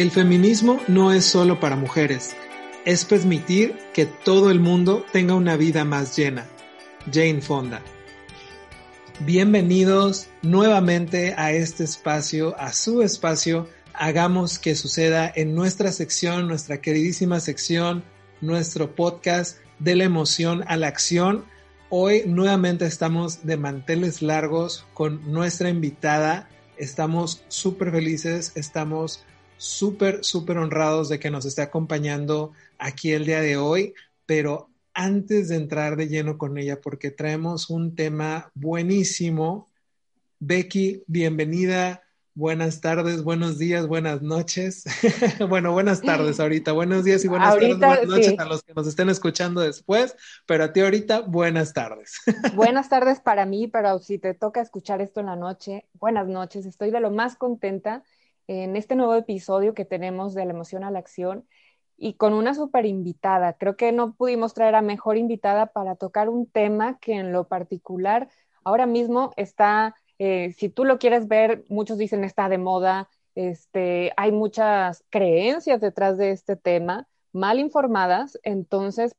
El feminismo no es solo para mujeres, es permitir que todo el mundo tenga una vida más llena. Jane Fonda. Bienvenidos nuevamente a este espacio, a su espacio. Hagamos que suceda en nuestra sección, nuestra queridísima sección, nuestro podcast de la emoción a la acción. Hoy nuevamente estamos de manteles largos con nuestra invitada. Estamos súper felices, estamos súper, súper honrados de que nos esté acompañando aquí el día de hoy, pero antes de entrar de lleno con ella, porque traemos un tema buenísimo, Becky, bienvenida. Buenas tardes, buenos días, buenas noches. bueno, buenas tardes ahorita, buenos días y buenas tardes, buenas noches a los que nos estén escuchando después, pero a ti ahorita, buenas tardes. buenas tardes para mí, pero si te toca escuchar esto en la noche, buenas noches, estoy de lo más contenta en este nuevo episodio que tenemos de la emoción a la acción y con una super invitada. Creo que no pudimos traer a mejor invitada para tocar un tema que en lo particular ahora mismo está, eh, si tú lo quieres ver, muchos dicen está de moda, este, hay muchas creencias detrás de este tema, mal informadas, entonces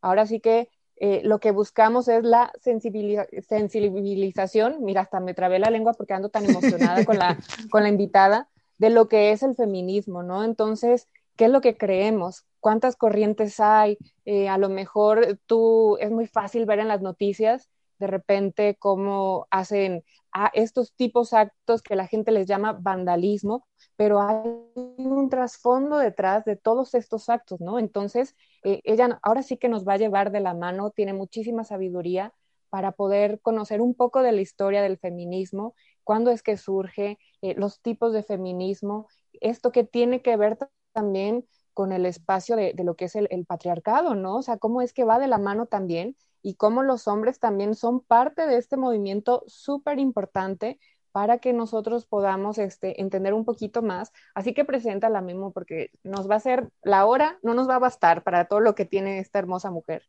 ahora sí que eh, lo que buscamos es la sensibilización, mira, hasta me trabé la lengua porque ando tan emocionada con la, con la invitada, de lo que es el feminismo, ¿no? Entonces, ¿qué es lo que creemos? ¿Cuántas corrientes hay? Eh, a lo mejor tú, es muy fácil ver en las noticias de repente cómo hacen a estos tipos actos que la gente les llama vandalismo, pero hay un trasfondo detrás de todos estos actos, ¿no? Entonces, eh, ella ahora sí que nos va a llevar de la mano, tiene muchísima sabiduría para poder conocer un poco de la historia del feminismo, cuándo es que surge, eh, los tipos de feminismo, esto que tiene que ver también con el espacio de, lo que es el, el, patriarcado, ¿no? O sea, cómo es que va de la mano también y cómo los hombres también son parte de este movimiento súper importante para que nosotros podamos este, entender un poquito más. Así que presenta la mismo porque nos va a ser, la hora no nos va a bastar para todo lo que tiene esta hermosa mujer.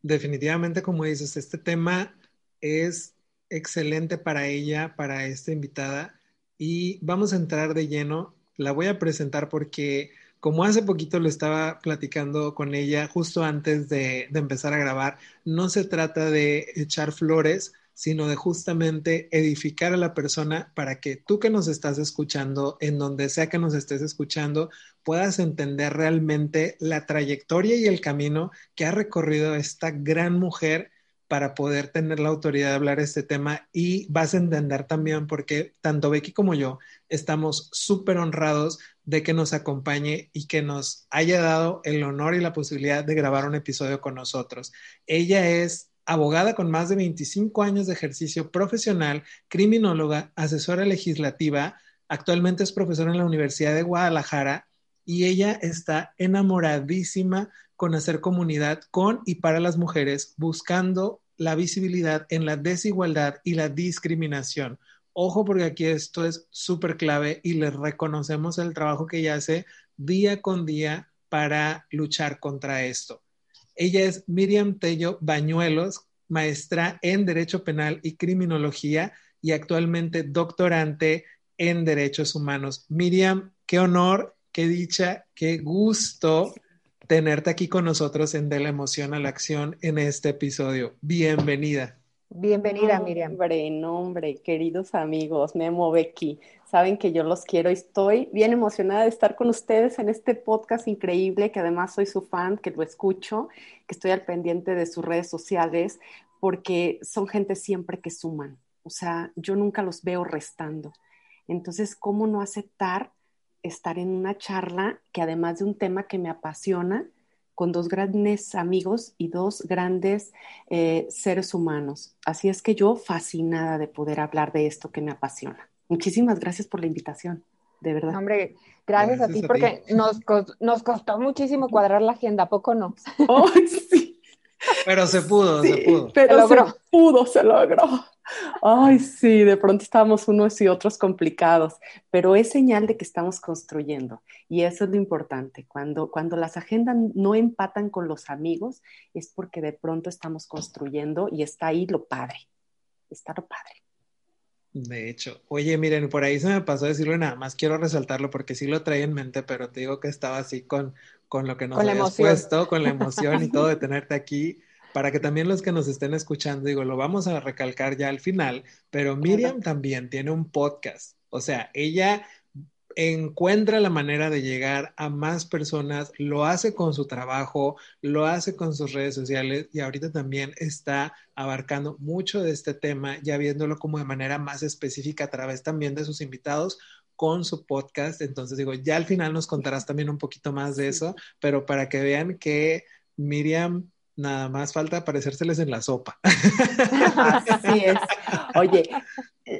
Definitivamente, como dices, este tema es excelente para ella, para esta invitada, y vamos a entrar de lleno. La voy a presentar porque como hace poquito lo estaba platicando con ella justo antes de, empezar a grabar, no se trata de echar flores, sino de justamente edificar a la persona para que tú que nos estás escuchando, en donde sea que nos estés escuchando, puedas entender realmente la trayectoria y el camino que ha recorrido esta gran mujer para poder tener la autoridad de hablar este tema. Y vas a entender también por qué tanto Becky como yo estamos súper honrados de que nos acompañe y que nos haya dado el honor y la posibilidad de grabar un episodio con nosotros. Ella es abogada con más de 25 años de ejercicio profesional, criminóloga, asesora legislativa, actualmente es profesora en la Universidad de Guadalajara y ella está enamoradísima con hacer comunidad con y para las mujeres, buscando la visibilidad en la desigualdad y la discriminación. Ojo porque aquí esto es súper clave y le reconocemos el trabajo que ella hace día con día para luchar contra esto. Ella es Miriam Tello Bañuelos, maestra en Derecho Penal y Criminología y actualmente doctorante en Derechos Humanos. Miriam, qué honor, qué dicha, qué gusto tenerte aquí con nosotros en De la Emoción a la Acción en este episodio. Bienvenida. Bienvenida, Miriam. Hombre, nombre, queridos amigos, Memo Becky, saben que yo los quiero. Estoy bien emocionada de estar con ustedes en este podcast increíble, que además soy su fan, que lo escucho, que estoy al pendiente de sus redes sociales, porque son gente siempre que suman. O sea, yo nunca los veo restando. Entonces, ¿cómo no aceptar estar en una charla que además de un tema que me apasiona, con dos grandes amigos y dos grandes eh, seres humanos. Así es que yo fascinada de poder hablar de esto que me apasiona. Muchísimas gracias por la invitación, de verdad. Hombre, gracias, a ti porque Nos, nos costó muchísimo cuadrar la agenda, poco no? Oh, sí. Pero se pudo, se pudo. Pero se, logró. se pudo, se logró. Ay, sí, de pronto estábamos unos y otros complicados, pero es señal de que estamos construyendo y eso es lo importante. Cuando, cuando las agendas no empatan con los amigos es porque de pronto estamos construyendo y está ahí lo padre, está lo padre. De hecho, oye, miren, por ahí se me pasó decirlo y nada más quiero resaltarlo porque sí lo traía en mente, pero te digo que estaba así con, con lo que nos habías puesto, con la emoción y todo de tenerte aquí, para que también los que nos estén escuchando, digo, lo vamos a recalcar ya al final, pero Miriam también tiene un podcast, o sea, ella encuentra la manera de llegar a más personas, lo hace con su trabajo, lo hace con sus redes sociales y ahorita también está abarcando mucho de este tema, ya viéndolo como de manera más específica a través también de sus invitados con su podcast. Entonces digo, ya al final nos contarás también un poquito más de eso, pero para que vean que Miriam nada más falta parecérseles en la sopa. Así es. Oye,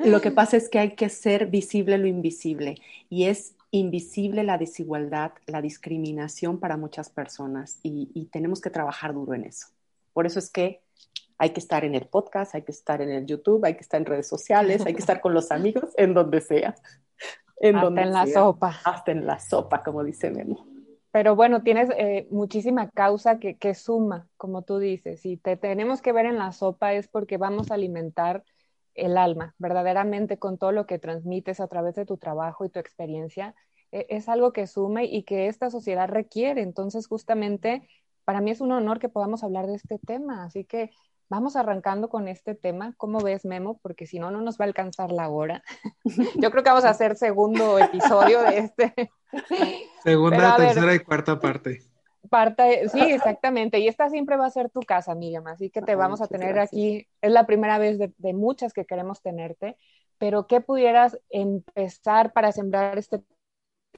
lo que pasa es que hay que ser visible lo invisible y es invisible la desigualdad, la discriminación para muchas personas y, tenemos que trabajar duro en eso. Por eso es que hay que estar en el podcast, hay que estar en el YouTube, hay que estar en redes sociales, hay que estar con los amigos, en donde sea. En hasta en la sopa. Hasta en la sopa, como dice Memo. Pero bueno, tienes eh, muchísima causa que, que, suma, como tú dices. Si te tenemos que ver en la sopa es porque vamos a alimentar el alma, verdaderamente con todo lo que transmites a través de tu trabajo y tu experiencia. E, es algo que sume y que esta sociedad requiere. Entonces, justamente, para mí es un honor que podamos hablar de este tema. Así que vamos arrancando con este tema. ¿Cómo ves, Memo? Porque si no, no nos va a alcanzar la hora. Yo creo que vamos a hacer segundo episodio de este. Segunda, tercera y cuarta parte. Parte, sí, exactamente. Y esta siempre va a ser tu casa, Miriam. Así que te vamos a tener aquí. Es la primera vez de, de, muchas que queremos tenerte. Pero, ¿qué pudieras empezar para sembrar este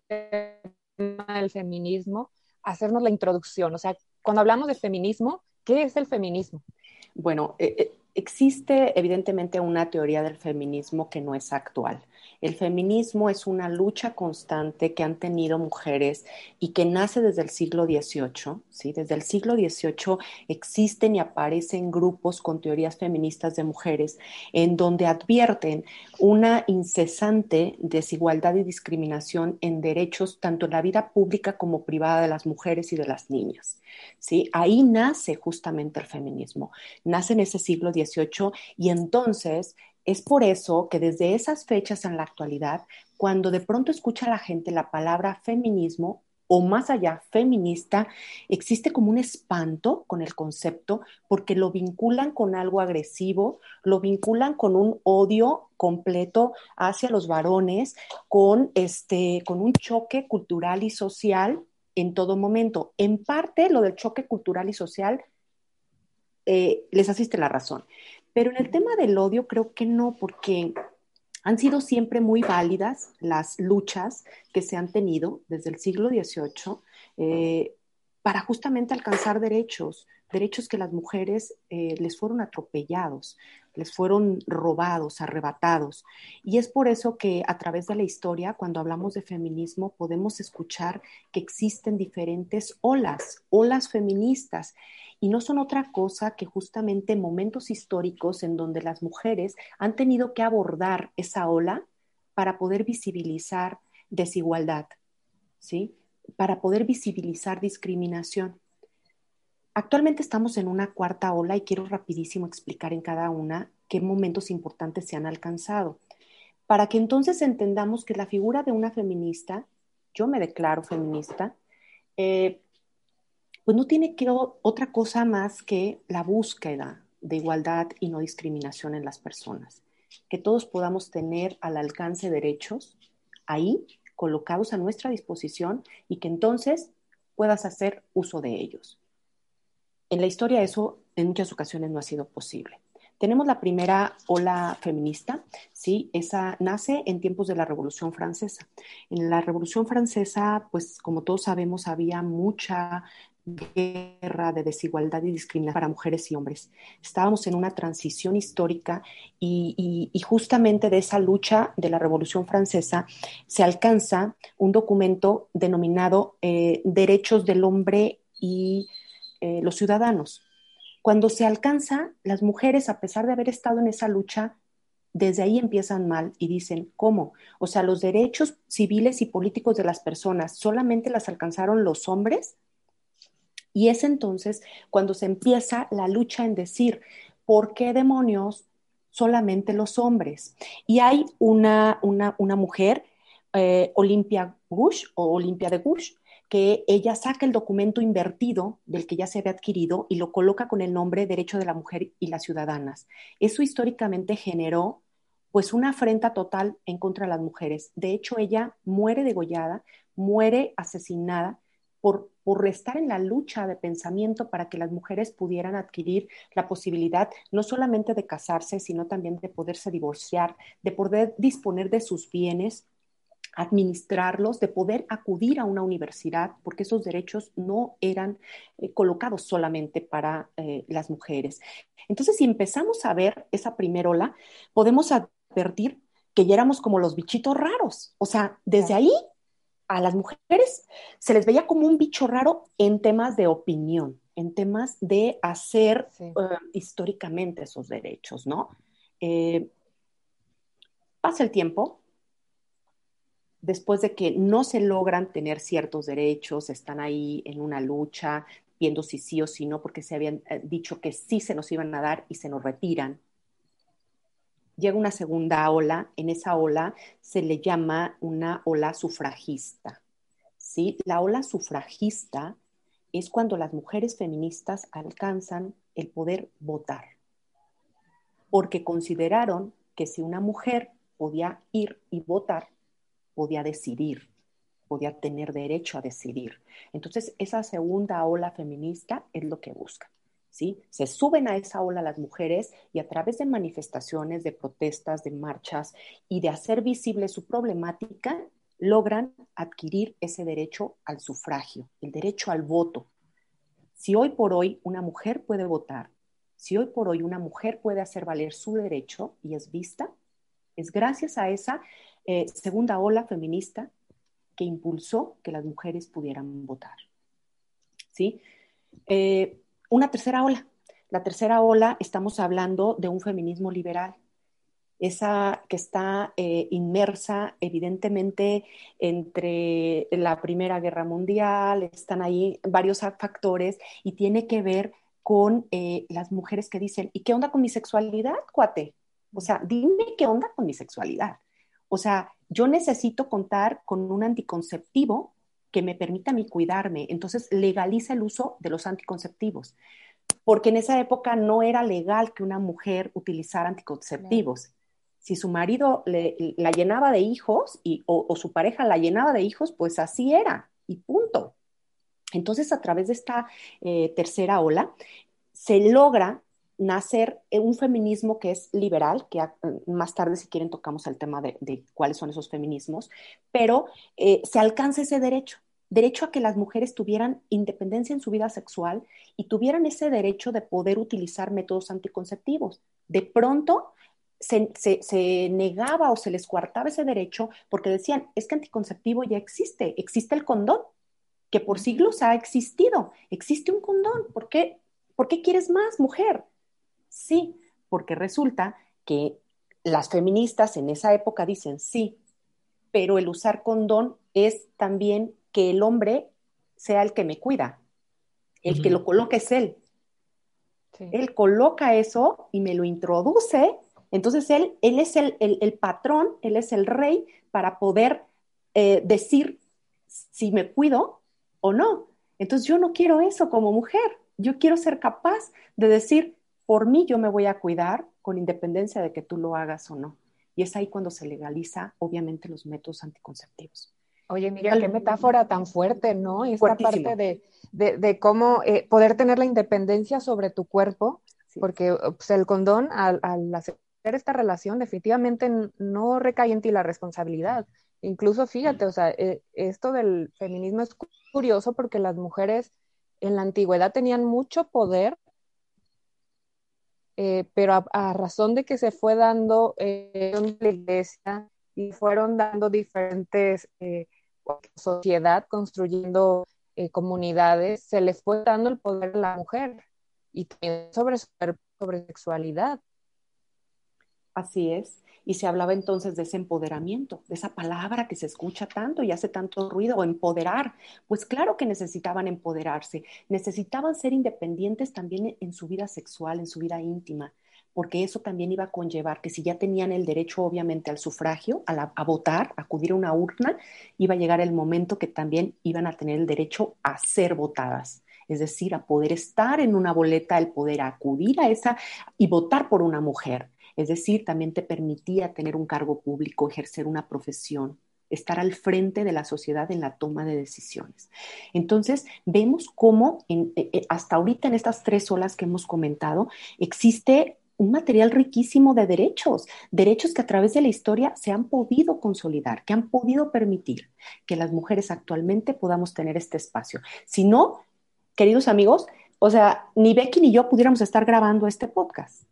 tema del feminismo? Hacernos la introducción. O sea, cuando hablamos de feminismo, ¿qué es el feminismo? Bueno, eh, eh, existe evidentemente una teoría del feminismo que no es actual. El feminismo es una lucha constante que han tenido mujeres y que nace desde el siglo XVIII. ¿sí? Desde el siglo XVIII existen y aparecen grupos con teorías feministas de mujeres en donde advierten una incesante desigualdad y discriminación en derechos tanto en la vida pública como privada de las mujeres y de las niñas. ¿sí? Ahí nace justamente el feminismo. Nace en ese siglo XVIII y entonces es por eso que desde esas fechas en la actualidad, cuando de pronto escucha la gente la palabra feminismo o más allá feminista, existe como un espanto con el concepto porque lo vinculan con algo agresivo, lo vinculan con un odio completo hacia los varones, con este con un choque cultural y social en todo momento. En parte lo del choque cultural y social eh, les asiste la razón. Pero en el tema del odio creo que no, porque han sido siempre muy válidas las luchas que se han tenido desde el siglo XVIII eh, para justamente alcanzar derechos, derechos que las mujeres eh, les fueron atropellados, les fueron robados, arrebatados. Y es por eso que a través de la historia, cuando hablamos de feminismo, podemos escuchar que existen diferentes olas, olas feministas y no son otra cosa que justamente momentos históricos en donde las mujeres han tenido que abordar esa ola para poder visibilizar desigualdad, ¿sí? Para poder visibilizar discriminación. Actualmente estamos en una cuarta ola y quiero rapidísimo explicar en cada una qué momentos importantes se han alcanzado, para que entonces entendamos que la figura de una feminista, yo me declaro feminista, eh, pues no tiene que otra cosa más que la búsqueda de igualdad y no discriminación en las personas, que todos podamos tener al alcance derechos ahí, colocados a nuestra disposición y que entonces puedas hacer uso de ellos. En la historia eso en muchas ocasiones no ha sido posible. Tenemos la primera ola feminista, ¿sí? Esa nace en tiempos de la Revolución Francesa. En la Revolución Francesa, pues como todos sabemos, había mucha guerra de desigualdad y discriminación para mujeres y hombres. Estábamos en una transición histórica y, justamente de esa lucha de la Revolución Francesa se alcanza un documento denominado eh, Derechos del Hombre y eh, los Ciudadanos. Cuando se alcanza, las mujeres, a pesar de haber estado en esa lucha, desde ahí empiezan mal y dicen, ¿cómo? O sea, los derechos civiles y políticos de las personas solamente las alcanzaron los hombres y es entonces cuando se empieza la lucha en decir, ¿por qué demonios solamente los hombres. Y hay una, una, mujer, eh, Olimpia Gush o Olimpia de Gush, que ella saca el documento invertido del que ya se había adquirido y lo coloca con el nombre Derecho de la Mujer y las Ciudadanas. Eso históricamente generó pues una afrenta total en contra de las mujeres. De hecho, ella muere degollada, muere asesinada por, por estar en la lucha de pensamiento para que las mujeres pudieran adquirir la posibilidad no solamente de casarse, sino también de poderse divorciar, de poder disponer de sus bienes, administrarlos, de poder acudir a una universidad, porque esos derechos no eran eh, colocados solamente para eh, las mujeres. Entonces, si empezamos a ver esa primera ola, podemos advertir que ya éramos como los bichitos raros. O sea, desde ahí a las mujeres se les veía como un bicho raro en temas de opinión, en temas de hacer eh, históricamente esos derechos, ¿no? pasa el tiempo, después de que no se logran tener ciertos derechos, están ahí en una lucha, viendo si sí o si no, porque se habían eh, dicho que sí se nos iban a dar y se nos retiran. Llega una segunda ola, en esa ola se le llama una ola sufragista. ¿sí? La ola sufragista es cuando las mujeres feministas alcanzan el poder votar, porque consideraron que si una mujer podía ir y votar, podía decidir, podía tener derecho a decidir. Entonces, esa segunda ola feminista es lo que busca. ¿Sí? Se suben a esa ola las mujeres y a través de manifestaciones, de protestas, de marchas y de hacer visible su problemática, logran adquirir ese derecho al sufragio, el derecho al voto. Si hoy por hoy una mujer puede votar, si hoy por hoy una mujer puede hacer valer su derecho y es vista, es gracias a esa eh, segunda ola feminista que impulsó que las mujeres pudieran votar. ¿Sí? Eh, una tercera ola. La tercera ola, estamos hablando de un feminismo liberal, esa que está eh, inmersa evidentemente entre la Primera Guerra Mundial, están ahí varios factores y tiene que ver con las mujeres que dicen, ¿y qué onda con mi sexualidad, cuate? O sea, dime qué onda con mi sexualidad. O sea, yo necesito contar con un anticonceptivo que me permita a mí cuidarme. Entonces, legaliza el uso de los anticonceptivos. Porque en esa época no era legal que una mujer utilizara anticonceptivos. Si su marido la llenaba de hijos y, o, su pareja la llenaba de hijos, pues así era y punto. Entonces, a través de esta eh, tercera ola, se logra nacer un feminismo que es liberal, que más tarde si quieren tocamos el tema de, cuáles son esos feminismos, pero eh, se alcanza ese derecho, derecho a que las mujeres tuvieran independencia en su vida sexual y tuvieran ese derecho de poder utilizar métodos anticonceptivos. De pronto se, se, negaba o se les coartaba ese derecho porque decían, es que anticonceptivo ya existe, existe el condón, que por siglos ha existido, existe un condón, ¿por qué, ¿por qué quieres más, mujer? Sí, porque resulta que las feministas en esa época dicen sí, pero el usar condón es también que el hombre sea el que me cuida. El que lo coloca es él. Él coloca eso y me lo introduce. Entonces él, él es el, patrón, él es el rey para poder eh, decir si me cuido o no. Entonces yo no quiero eso como mujer. Yo quiero ser capaz de decir, por mí yo me voy a cuidar con independencia de que tú lo hagas o no. Y es ahí cuando se legaliza, obviamente, los métodos anticonceptivos. Oye, mira, qué metáfora tan fuerte, ¿no? Esta parte de, cómo eh, poder tener la independencia sobre tu cuerpo, porque pues, el condón, al, hacer esta relación, definitivamente no recae en ti la responsabilidad. Incluso, fíjate, o sea, eh, esto del feminismo es curioso porque las mujeres en la antigüedad tenían mucho poder eh, pero a, razón de que se fue dando eh, la iglesia y fueron dando diferentes eh, sociedad, construyendo eh, comunidades, se le fue dando el poder a la mujer y también sobre, sobre sexualidad. Así es y se hablaba entonces de ese empoderamiento, de esa palabra que se escucha tanto y hace tanto ruido, empoderar. Pues claro que necesitaban empoderarse, necesitaban ser independientes también en su vida sexual, en su vida íntima, porque eso también iba a conllevar que si ya tenían el derecho obviamente al sufragio, a, votar, a acudir a una urna, iba a llegar el momento que también iban a tener el derecho a ser votadas, es decir, a poder estar en una boleta, el poder acudir a esa y votar por una mujer. Es decir, también te permitía tener un cargo público, ejercer una profesión, estar al frente de la sociedad en la toma de decisiones. Entonces, vemos cómo eh, eh, hasta ahorita en estas tres olas que hemos comentado, existe un material riquísimo de derechos, derechos que a través de la historia se han podido consolidar, que han podido permitir que las mujeres actualmente podamos tener este espacio. Si no, queridos amigos, o sea, ni Becky ni yo pudiéramos estar grabando este podcast.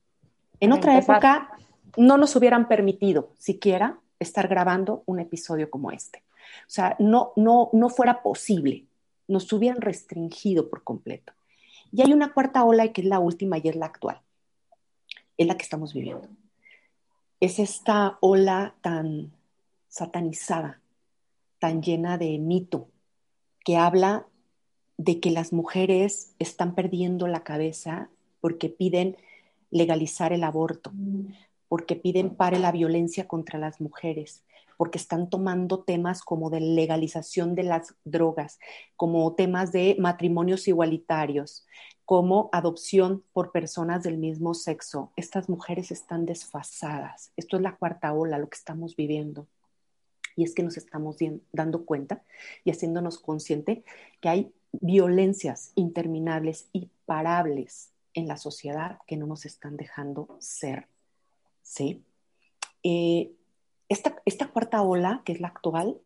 En otra época no nos hubieran permitido siquiera estar grabando un episodio como este. O sea, no, no, no fuera posible, nos hubieran restringido por completo. Y hay una cuarta ola que es la última y es la actual es la que estamos viviendo. Es esta ola tan satanizada, tan llena de mito, que habla de que las mujeres están perdiendo la cabeza porque piden legalizar el aborto, porque piden pare la violencia contra las mujeres, porque están tomando temas como de legalización de las drogas, como temas de matrimonios igualitarios, como adopción por personas del mismo sexo. Estas mujeres están desfasadas. Esto es la cuarta ola, lo que estamos viviendo. Y es que nos estamos dando cuenta y haciéndonos consciente que hay violencias interminables y parables en la sociedad que no nos están dejando ser. ¿Sí? Eh, esta, esta cuarta ola, que es la actual,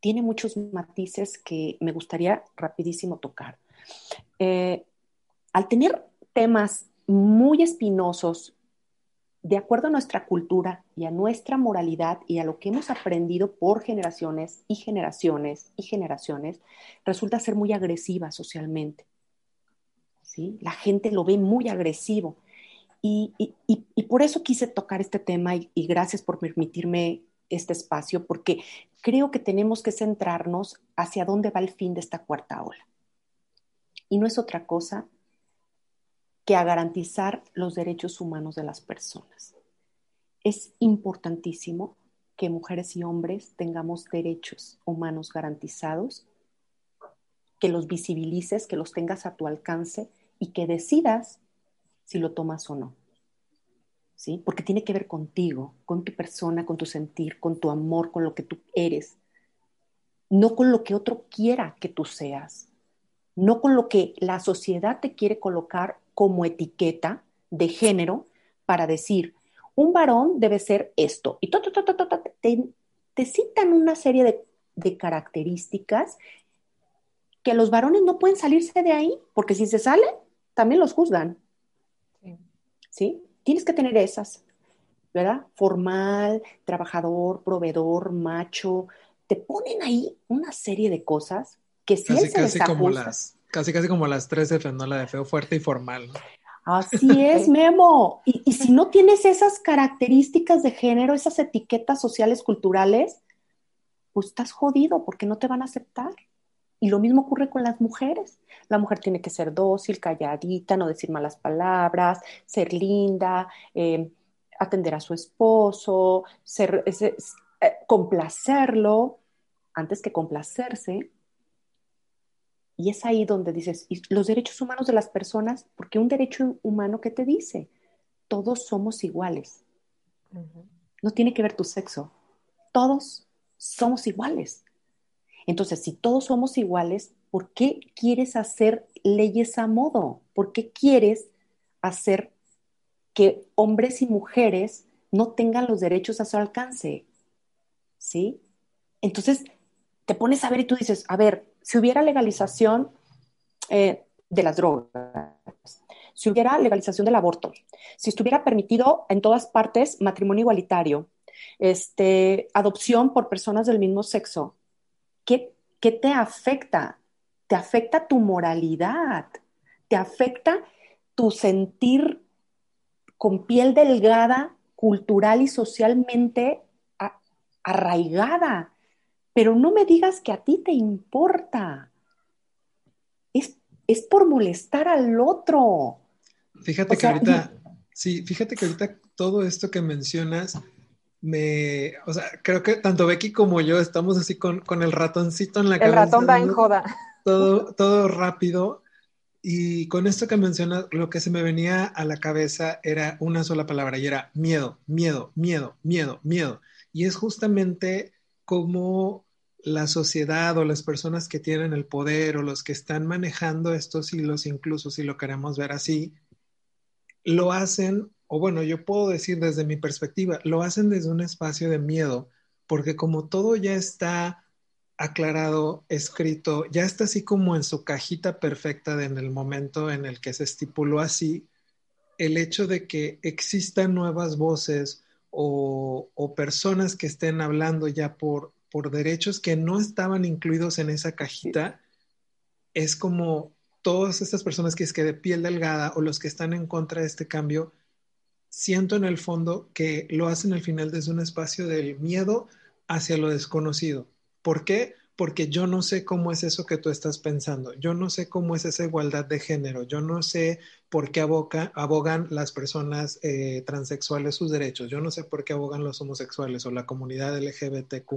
tiene muchos matices que me gustaría rapidísimo tocar. Eh, al tener temas muy espinosos, de acuerdo a nuestra cultura y a nuestra moralidad y a lo que hemos aprendido por generaciones y generaciones y generaciones, resulta ser muy agresiva socialmente. ¿sí? La gente lo ve muy agresivo. Y, por eso quise tocar este tema y, y gracias por permitirme este espacio, porque creo que tenemos que centrarnos hacia dónde va el fin de esta cuarta ola. Y no es otra cosa que a garantizar los derechos humanos de las personas. Es importantísimo que mujeres y hombres tengamos derechos humanos garantizados, que los visibilices, que los tengas a tu alcance y que decidas si lo tomas o no. ¿Sí? Porque tiene que ver contigo, con tu persona, con tu sentir, con tu amor, con lo que tú eres, no con lo que otro quiera que tú seas, no con lo que la sociedad te quiere colocar como etiqueta de género para decir, un varón debe ser esto. Y te, citan una serie de, de, características que los varones no pueden salirse de ahí, porque si se salen, también los juzgan. Sí. ¿Sí? Tienes que tener esas, ¿verdad? Formal, trabajador, proveedor, macho. Te ponen ahí una serie de cosas que si casi, casi como las Casi, casi como las 13 ¿no? La de feo, fuerte y formal. Así es, Memo. Y, y, si no tienes esas características de género, esas etiquetas sociales, culturales, pues estás jodido porque no te van a aceptar. Y lo mismo ocurre con las mujeres. La mujer tiene que ser dócil, calladita, no decir malas palabras, ser linda, eh, atender a su esposo, ser, eh, complacerlo, antes que complacerse, y es ahí donde dices, los derechos humanos de las personas, porque un derecho humano que te dice, todos somos iguales. No tiene que ver tu sexo, todos somos iguales. Entonces, si todos somos iguales, ¿por qué quieres hacer leyes a modo? ¿Por qué quieres hacer que hombres y mujeres no tengan los derechos a su alcance? ¿Sí? Entonces, te pones a ver y tú dices, a ver, si hubiera legalización eh, de las drogas, si hubiera legalización del aborto, si estuviera permitido en todas partes matrimonio igualitario, este, adopción por personas del mismo sexo, ¿qué, ¿qué te afecta? Te afecta tu moralidad, te afecta tu sentir con piel delgada, cultural y socialmente arraigada pero no me digas que a ti te importa. Es, por molestar al otro. Fíjate que ahorita, Sí, fíjate que ahorita todo esto que mencionas, me, o sea, creo que tanto Becky como yo estamos así con, con el ratoncito en la cabeza. El ratón va en joda. Todo, todo rápido. Y con esto que mencionas, lo que se me venía a la cabeza era una sola palabra y era miedo, miedo, miedo, miedo, miedo. Y es justamente como la sociedad o las personas que tienen el poder o los que están manejando estos hilos, incluso si lo queremos ver así, lo hacen, o bueno, yo puedo decir desde mi perspectiva, lo hacen desde un espacio de miedo, porque como todo ya está aclarado, escrito, ya está así como en su cajita perfecta en el momento en el que se estipuló así, el hecho de que existan nuevas voces o, personas que estén hablando ya por, por derechos que no estaban incluidos en esa cajita, es como todas estas personas que es que de piel delgada o los que están en contra de este cambio, siento en el fondo que lo hacen al final desde un espacio del miedo hacia lo desconocido. ¿Por qué? Porque yo no sé cómo es eso que tú estás pensando, yo no sé cómo es esa igualdad de género, yo no sé por qué abogan las personas eh, transexuales sus derechos, yo no sé por qué abogan los homosexuales o la comunidad LGBTQ.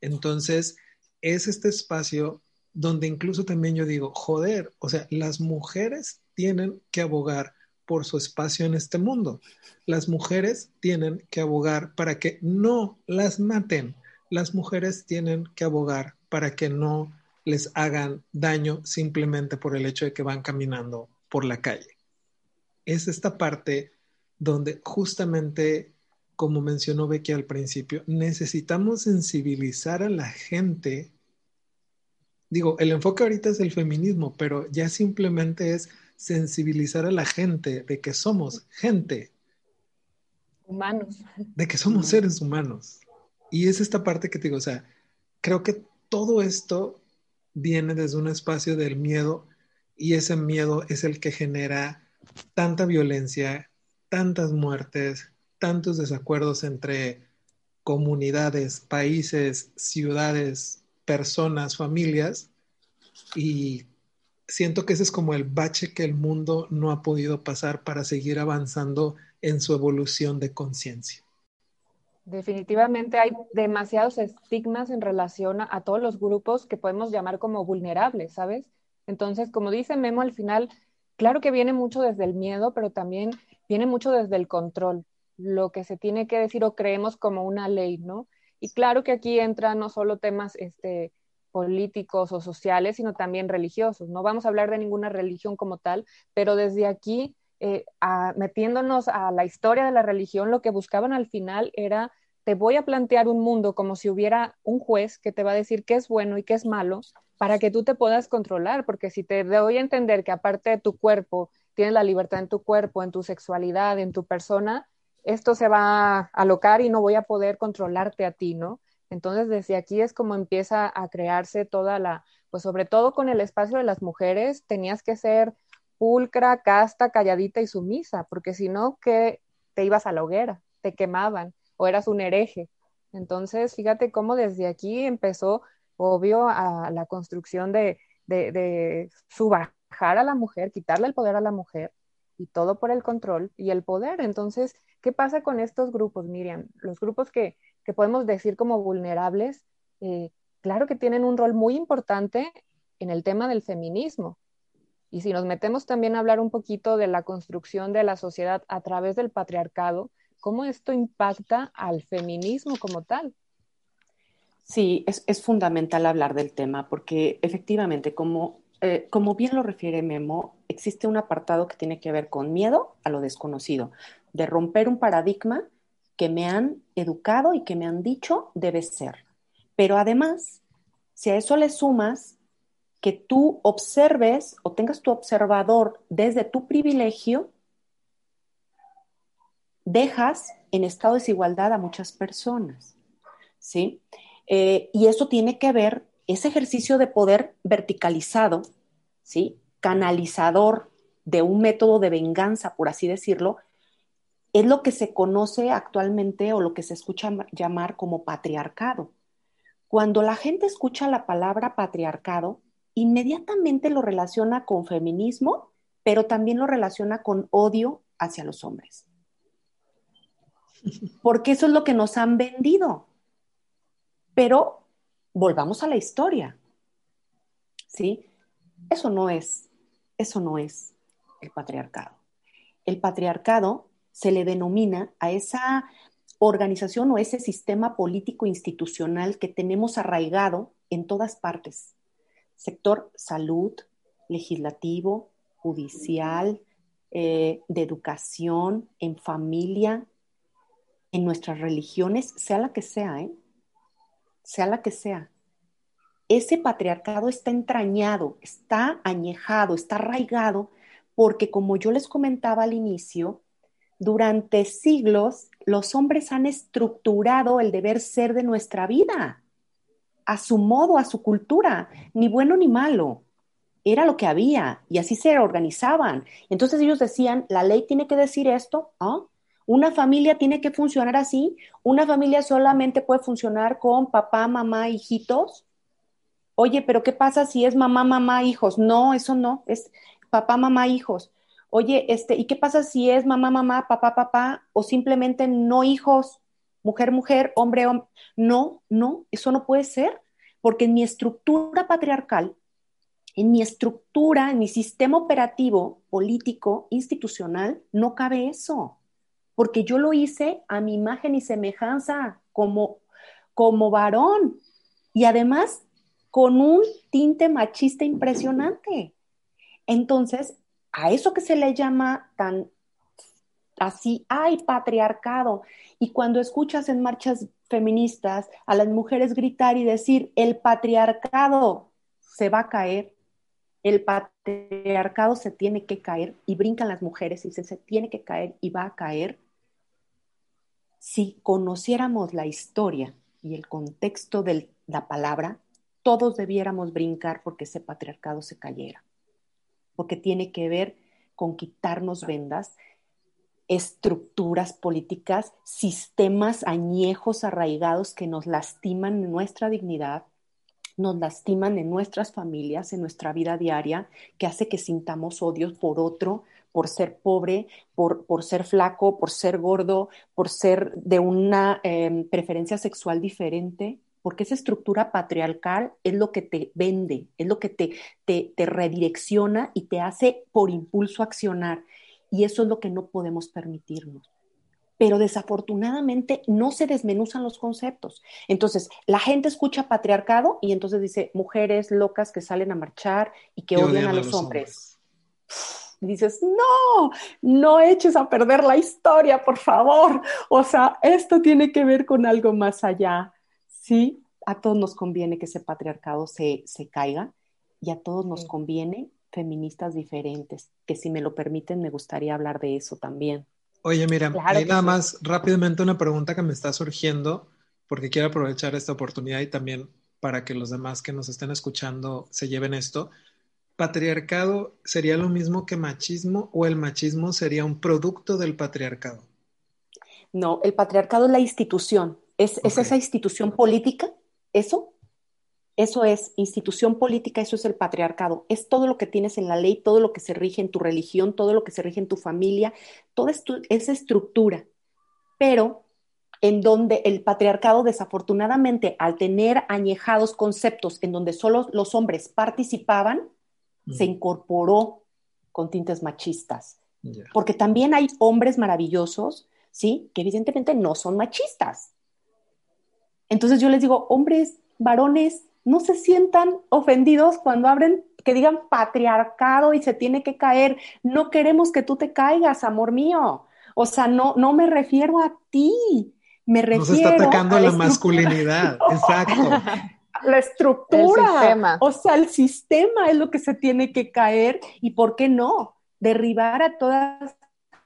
Entonces, es este espacio donde incluso también yo digo, joder, o sea, las mujeres tienen que abogar por su espacio en este mundo. Las mujeres tienen que abogar para que no las maten. Las mujeres tienen que abogar para que no les hagan daño simplemente por el hecho de que van caminando por la calle. Es esta parte donde justamente, como mencionó Becky al principio, necesitamos sensibilizar a la gente digo, el enfoque ahorita es el feminismo, pero ya simplemente es sensibilizar a la gente de que somos gente. Humanos. De que somos seres humanos. Y es esta parte que te digo, o sea, creo que todo esto viene desde un espacio del miedo y ese miedo es el que genera tanta violencia, tantas muertes, tantos desacuerdos entre comunidades, países, ciudades, personas, familias, y siento que ese es como el bache que el mundo no ha podido pasar para seguir avanzando en su evolución de conciencia. Definitivamente hay demasiados estigmas en relación a, todos los grupos que podemos llamar como vulnerables, ¿sabes? Entonces, como dice Memo al final, claro que viene mucho desde el miedo, pero también viene mucho desde el control, lo que se tiene que decir o creemos como una ley, ¿no? Y claro que aquí entran no solo temas este, políticos o sociales, sino también religiosos. No vamos a hablar de ninguna religión como tal, pero desde aquí, eh, metiéndonos a la historia de la religión, lo que buscaban al final era, te voy a plantear un mundo como si hubiera un juez que te va a decir qué es bueno y qué es malo, para que tú te puedas controlar, porque si te doy a entender que aparte de tu cuerpo, tienes la libertad en tu cuerpo, en tu sexualidad, en tu persona, esto se va a alocar y no voy a poder controlarte a ti, ¿no? Entonces, desde aquí es como empieza a crearse toda la, pues sobre todo con el espacio de las mujeres, tenías que ser pulcra, casta, calladita y sumisa, porque si no, que te ibas a la hoguera, te quemaban o eras un hereje. Entonces, fíjate cómo desde aquí empezó, obvio, a la construcción de, de, subajar a la mujer, quitarle el poder a la mujer y todo por el control y el poder. Entonces, ¿qué pasa con estos grupos, Miriam? Los grupos que, podemos decir como vulnerables, eh, claro que tienen un rol muy importante en el tema del feminismo. Y si nos metemos también a hablar un poquito de la construcción de la sociedad a través del patriarcado, ¿cómo esto impacta al feminismo como tal? Sí, es, fundamental hablar del tema porque efectivamente, como eh, como bien lo refiere Memo, existe un apartado que tiene que ver con miedo a lo desconocido, de romper un paradigma que me han educado y que me han dicho debe ser. Pero además, si a eso le sumas que tú observes o tengas tu observador desde tu privilegio, dejas en estado de desigualdad a muchas personas, ¿sí? Eh, y eso tiene que ver ese ejercicio de poder verticalizado, ¿sí? canalizador de un método de venganza, por así decirlo, es lo que se conoce actualmente o lo que se escucha llamar como patriarcado. Cuando la gente escucha la palabra patriarcado, inmediatamente lo relaciona con feminismo, pero también lo relaciona con odio hacia los hombres. Porque eso es lo que nos han vendido. Pero volvamos a la historia. ¿Sí? Eso no es, eso no es el patriarcado. El patriarcado se le denomina a esa organización o ese sistema político institucional que tenemos arraigado en todas partes. Sector salud, legislativo, judicial, eh, de educación, en familia, en nuestras religiones, sea la que sea, ¿eh? sea la que sea. Ese patriarcado está entrañado, está añejado, está arraigado, porque como yo les comentaba al inicio, durante siglos los hombres han estructurado el deber ser de nuestra vida, a su modo, a su cultura, ni bueno ni malo. Era lo que había y así se organizaban. Entonces ellos decían, la ley tiene que decir esto, ¿ah? Una familia tiene que funcionar así. Una familia solamente puede funcionar con papá, mamá, hijitos. Oye, pero ¿qué pasa si es mamá, mamá, hijos? No, eso no, es papá, mamá, hijos. Oye, este, ¿y qué pasa si es mamá, mamá, papá, papá o simplemente no hijos, mujer, mujer, hombre, hombre? No, no, eso no puede ser, porque en mi estructura patriarcal, en mi estructura, en mi sistema operativo, político, institucional, no cabe eso porque yo lo hice a mi imagen y semejanza como, como varón y además con un tinte machista impresionante. Entonces, a eso que se le llama tan así, hay patriarcado. Y cuando escuchas en marchas feministas a las mujeres gritar y decir, el patriarcado se va a caer, el patriarcado se tiene que caer, y brincan las mujeres y se tiene que caer y va a caer, si conociéramos la historia y el contexto de la palabra, todos debiéramos brincar porque ese patriarcado se cayera, porque tiene que ver con quitarnos vendas, estructuras políticas, sistemas añejos arraigados que nos lastiman en nuestra dignidad, nos lastiman en nuestras familias, en nuestra vida diaria, que hace que sintamos odios por otro, por ser pobre, por, por ser flaco, por ser gordo, por ser de una em, preferencia sexual diferente, porque esa estructura patriarcal es lo que te vende, es lo que te, te, te redirecciona y te hace por impulso accionar. Y eso es lo que no podemos permitirnos pero desafortunadamente no se desmenuzan los conceptos. Entonces, la gente escucha patriarcado y entonces dice mujeres locas que salen a marchar y que odian, a los, hombres dices, no, no eches a perder la historia, por favor. O sea, esto tiene que ver con algo más allá. Sí, a todos nos conviene que ese patriarcado se, se caiga y a todos nos conviene feministas diferentes, que si me lo permiten me gustaría hablar de eso también. Oye, mira, hay nada más rápidamente una pregunta que me está surgiendo, porque quiero aprovechar esta oportunidad y también para que los demás que nos estén escuchando se lleven esto patriarcado sería lo mismo que machismo o el machismo sería un producto del patriarcado? No, el patriarcado es la institución, es, esa institución política, eso, eso es institución política, eso es el patriarcado, es todo lo que tienes en la ley, todo lo que se rige en tu religión, todo lo que se rige en tu familia, toda esa estructura, pero en donde el patriarcado desafortunadamente al tener añejados conceptos en donde solo los hombres participaban, se incorporó con tintes machistas. Porque también hay hombres maravillosos, ¿sí? Que evidentemente no son machistas. Entonces yo les digo, hombres, varones, no se sientan ofendidos cuando abren, que digan patriarcado y se tiene que caer. No queremos que tú te caigas, amor mío. O sea, no, no me refiero a ti, me refiero. Nos está atacando a la masculinidad, exacto la estructura. O sea, el sistema es lo que se tiene que caer y ¿por qué no? Derribar a todas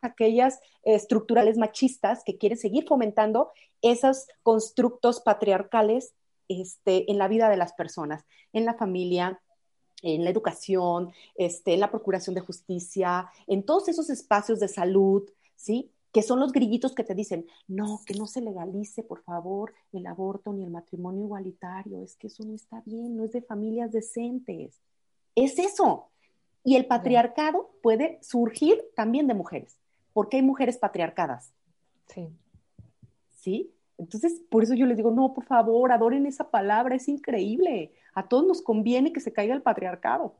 aquellas estructurales machistas que quieren seguir fomentando esos constructos patriarcales este, en la vida de las personas, en la familia, en la educación, este, en la procuración de justicia, en todos esos espacios de salud, ¿sí? que son los grillitos que te dicen, no, que no se legalice, por favor, el aborto ni el matrimonio igualitario, es que eso no está bien, no es de familias decentes. Es eso. Y el patriarcado puede surgir también de mujeres, ¿Por qué hay mujeres patriarcadas? Sí. ¿Sí? Entonces, por eso yo les digo, no, por favor, adoren esa palabra, es increíble. A todos nos conviene que se caiga el patriarcado.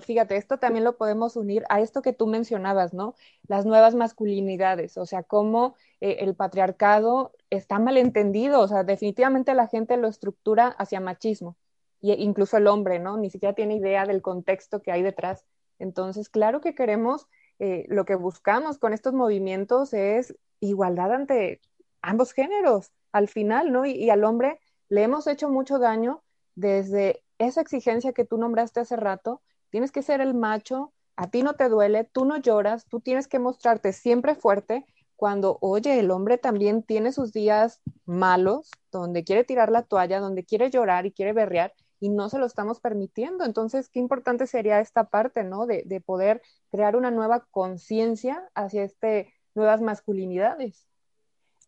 Fíjate, esto también lo podemos unir a esto que tú mencionabas, ¿no? Las nuevas masculinidades, o sea, cómo eh, el patriarcado está mal entendido, o sea, definitivamente la gente lo estructura hacia machismo, y incluso el hombre, ¿no? Ni siquiera tiene idea del contexto que hay detrás. Entonces, claro que queremos, eh, lo que buscamos con estos movimientos es igualdad ante ambos géneros, al final, ¿no? y al hombre le hemos hecho mucho daño desde esa exigencia que tú nombraste hace rato, tienes que ser el macho, a ti no te duele, tú no lloras, tú tienes que mostrarte siempre fuerte cuando, oye, el hombre también tiene sus días malos, donde quiere tirar la toalla, donde quiere llorar y quiere berrear y no se lo estamos permitiendo. Entonces, qué importante sería esta parte, ¿no? De, de poder crear una nueva conciencia hacia este, nuevas masculinidades.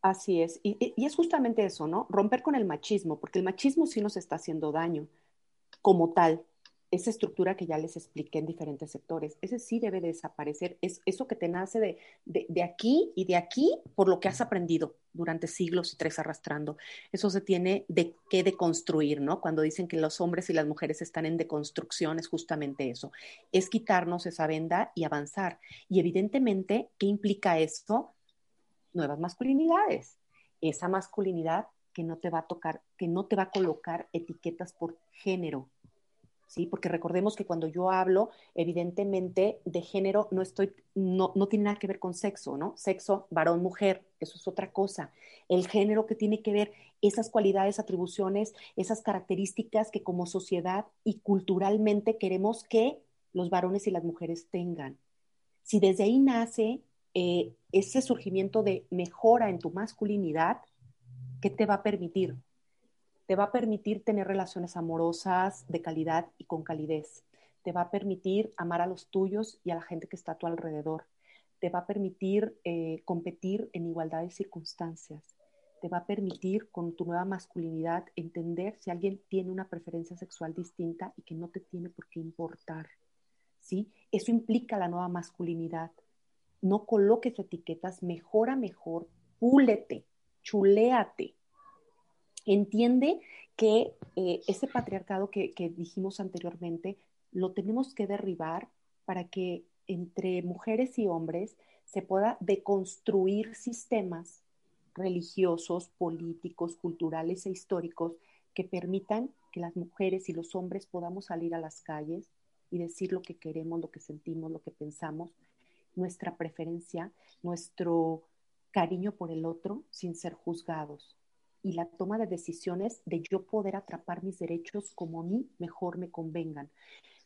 Así es, y, y, es justamente eso, ¿no? Romper con el machismo, porque el machismo sí nos está haciendo daño como tal, esa estructura que ya les expliqué en diferentes sectores, ese sí debe desaparecer, es eso que te nace de, de, aquí y de aquí por lo que has aprendido durante siglos y tres arrastrando. Eso se tiene de que deconstruir, ¿no? Cuando dicen que los hombres y las mujeres están en deconstrucción, es justamente eso, es quitarnos esa venda y avanzar. Y evidentemente, ¿qué implica esto? Nuevas masculinidades. Esa masculinidad que no te va a tocar, que no te va a colocar etiquetas por género, ¿sí? Porque recordemos que cuando yo hablo, evidentemente, de género no estoy, no, no tiene nada que ver con sexo, ¿no? Sexo, varón, mujer, eso es otra cosa. El género que tiene que ver esas cualidades, atribuciones, esas características que como sociedad y culturalmente queremos que los varones y las mujeres tengan. Si desde ahí nace eh, ese surgimiento de mejora en tu masculinidad, ¿qué te va a permitir? te va a permitir tener relaciones amorosas de calidad y con calidez. Te va a permitir amar a los tuyos y a la gente que está a tu alrededor. Te va a permitir eh, competir en igualdad de circunstancias. Te va a permitir con tu nueva masculinidad entender si alguien tiene una preferencia sexual distinta y que no te tiene por qué importar. ¿Sí? Eso implica la nueva masculinidad. No coloques etiquetas, mejora mejor, púlete, chuléate. Entiende que eh, ese patriarcado que, dijimos anteriormente lo tenemos que derribar para que entre mujeres y hombres se pueda deconstruir sistemas religiosos, políticos, culturales e históricos que permitan que las mujeres y los hombres podamos salir a las calles y decir lo que queremos, lo que sentimos, lo que pensamos, nuestra preferencia, nuestro cariño por el otro sin ser juzgados y la toma de decisiones de yo poder atrapar mis derechos como a mí mejor me convengan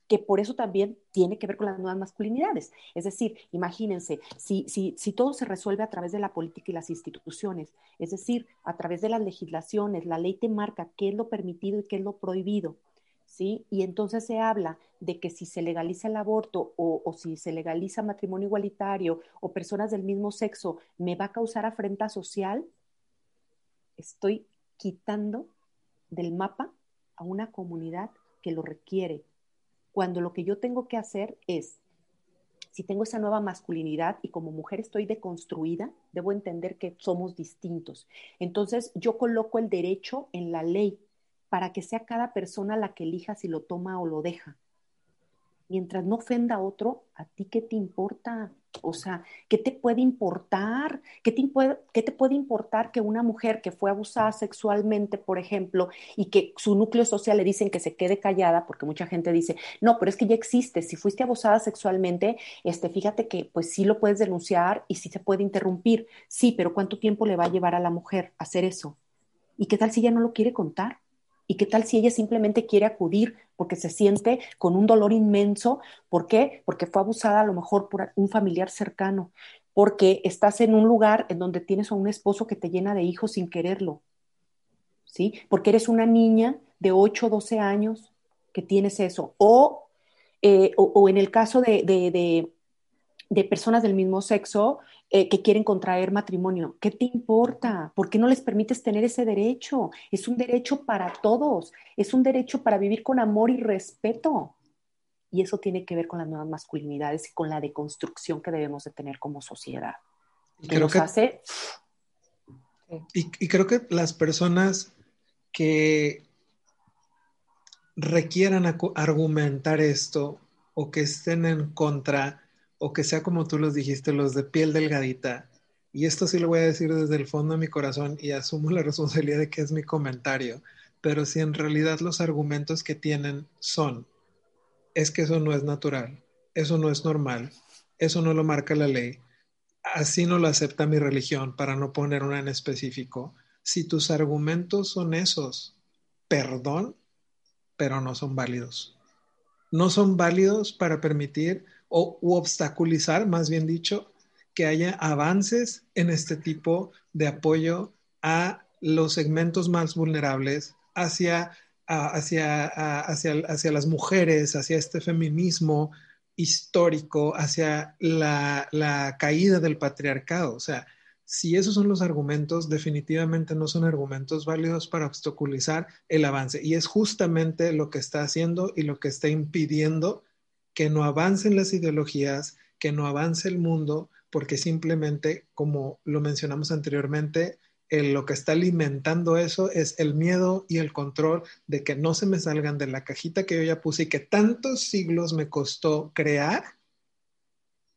que por eso también tiene que ver con las nuevas masculinidades. Es decir, imagínense, si, si, si todo se resuelve a través de la política y las instituciones, es decir, a través de las legislaciones, la ley te marca qué es lo permitido y qué es lo prohibido, Y entonces se habla de que si se legaliza el aborto o, o si se legaliza matrimonio igualitario o personas del mismo sexo, me va a causar afrenta social, estoy quitando del mapa a una comunidad que lo requiere, cuando lo que yo tengo que hacer es, si tengo esa nueva masculinidad y como mujer estoy deconstruida, debo entender que somos distintos. Entonces yo coloco el derecho en la ley para que sea cada persona la que elija si lo toma o lo deja. Mientras no ofenda a otro, ¿a ti qué te importa? O sea, ¿qué te puede importar? ¿Qué te, ¿Qué te, puede importar que una mujer que fue abusada sexualmente, por ejemplo, y que su núcleo social le dicen que se quede callada, porque mucha gente dice, no, pero es que ya existe, si fuiste abusada sexualmente, este, fíjate que pues sí lo puedes denunciar y sí se puede interrumpir, sí, pero ¿cuánto tiempo le va a llevar a la mujer hacer eso? ¿Y qué tal si ella no lo quiere contar? ¿Y qué tal si ella simplemente quiere acudir porque se siente con un dolor inmenso? ¿Por qué? Porque fue abusada a lo mejor por un familiar cercano, porque estás en un lugar en donde tienes a un esposo que te llena de hijos sin quererlo, ¿sí? Porque eres una niña de 8 o 12 años que tienes eso. O, eh, o, en el caso de, de, de personas del mismo sexo, eh, que quieren contraer matrimonio. ¿Qué te importa? ¿Por qué no les permites tener ese derecho? Es un derecho para todos, es un derecho para vivir con amor y respeto. Y eso tiene que ver con las nuevas masculinidades y con la deconstrucción que debemos de tener como sociedad. creo que, hace... y creo que las personas que requieran argumentar esto o que estén en contra o que sea como tú los dijiste, los de piel delgadita. Y esto sí lo voy a decir desde el fondo de mi corazón y asumo la responsabilidad de que es mi comentario. Pero si en realidad los argumentos que tienen son, es que eso no es natural, eso no es normal, eso no lo marca la ley, así no lo acepta mi religión, para no poner una en específico. Si tus argumentos son esos, perdón, pero no son válidos. No son válidos para permitir o obstaculizar, más bien dicho, que haya avances en este tipo de apoyo a los segmentos más vulnerables, hacia, hacia, hacia, hacia las mujeres, hacia este feminismo histórico, hacia la, la caída del patriarcado. O sea, si esos son los argumentos, definitivamente no son argumentos válidos para obstaculizar el avance. Y es justamente lo que está haciendo y lo que está impidiendo que no avancen las ideologías, que no avance el mundo, porque simplemente, como lo mencionamos anteriormente, lo que está alimentando eso es el miedo y el control de que no se me salgan de la cajita que yo ya puse y que tantos siglos me costó crear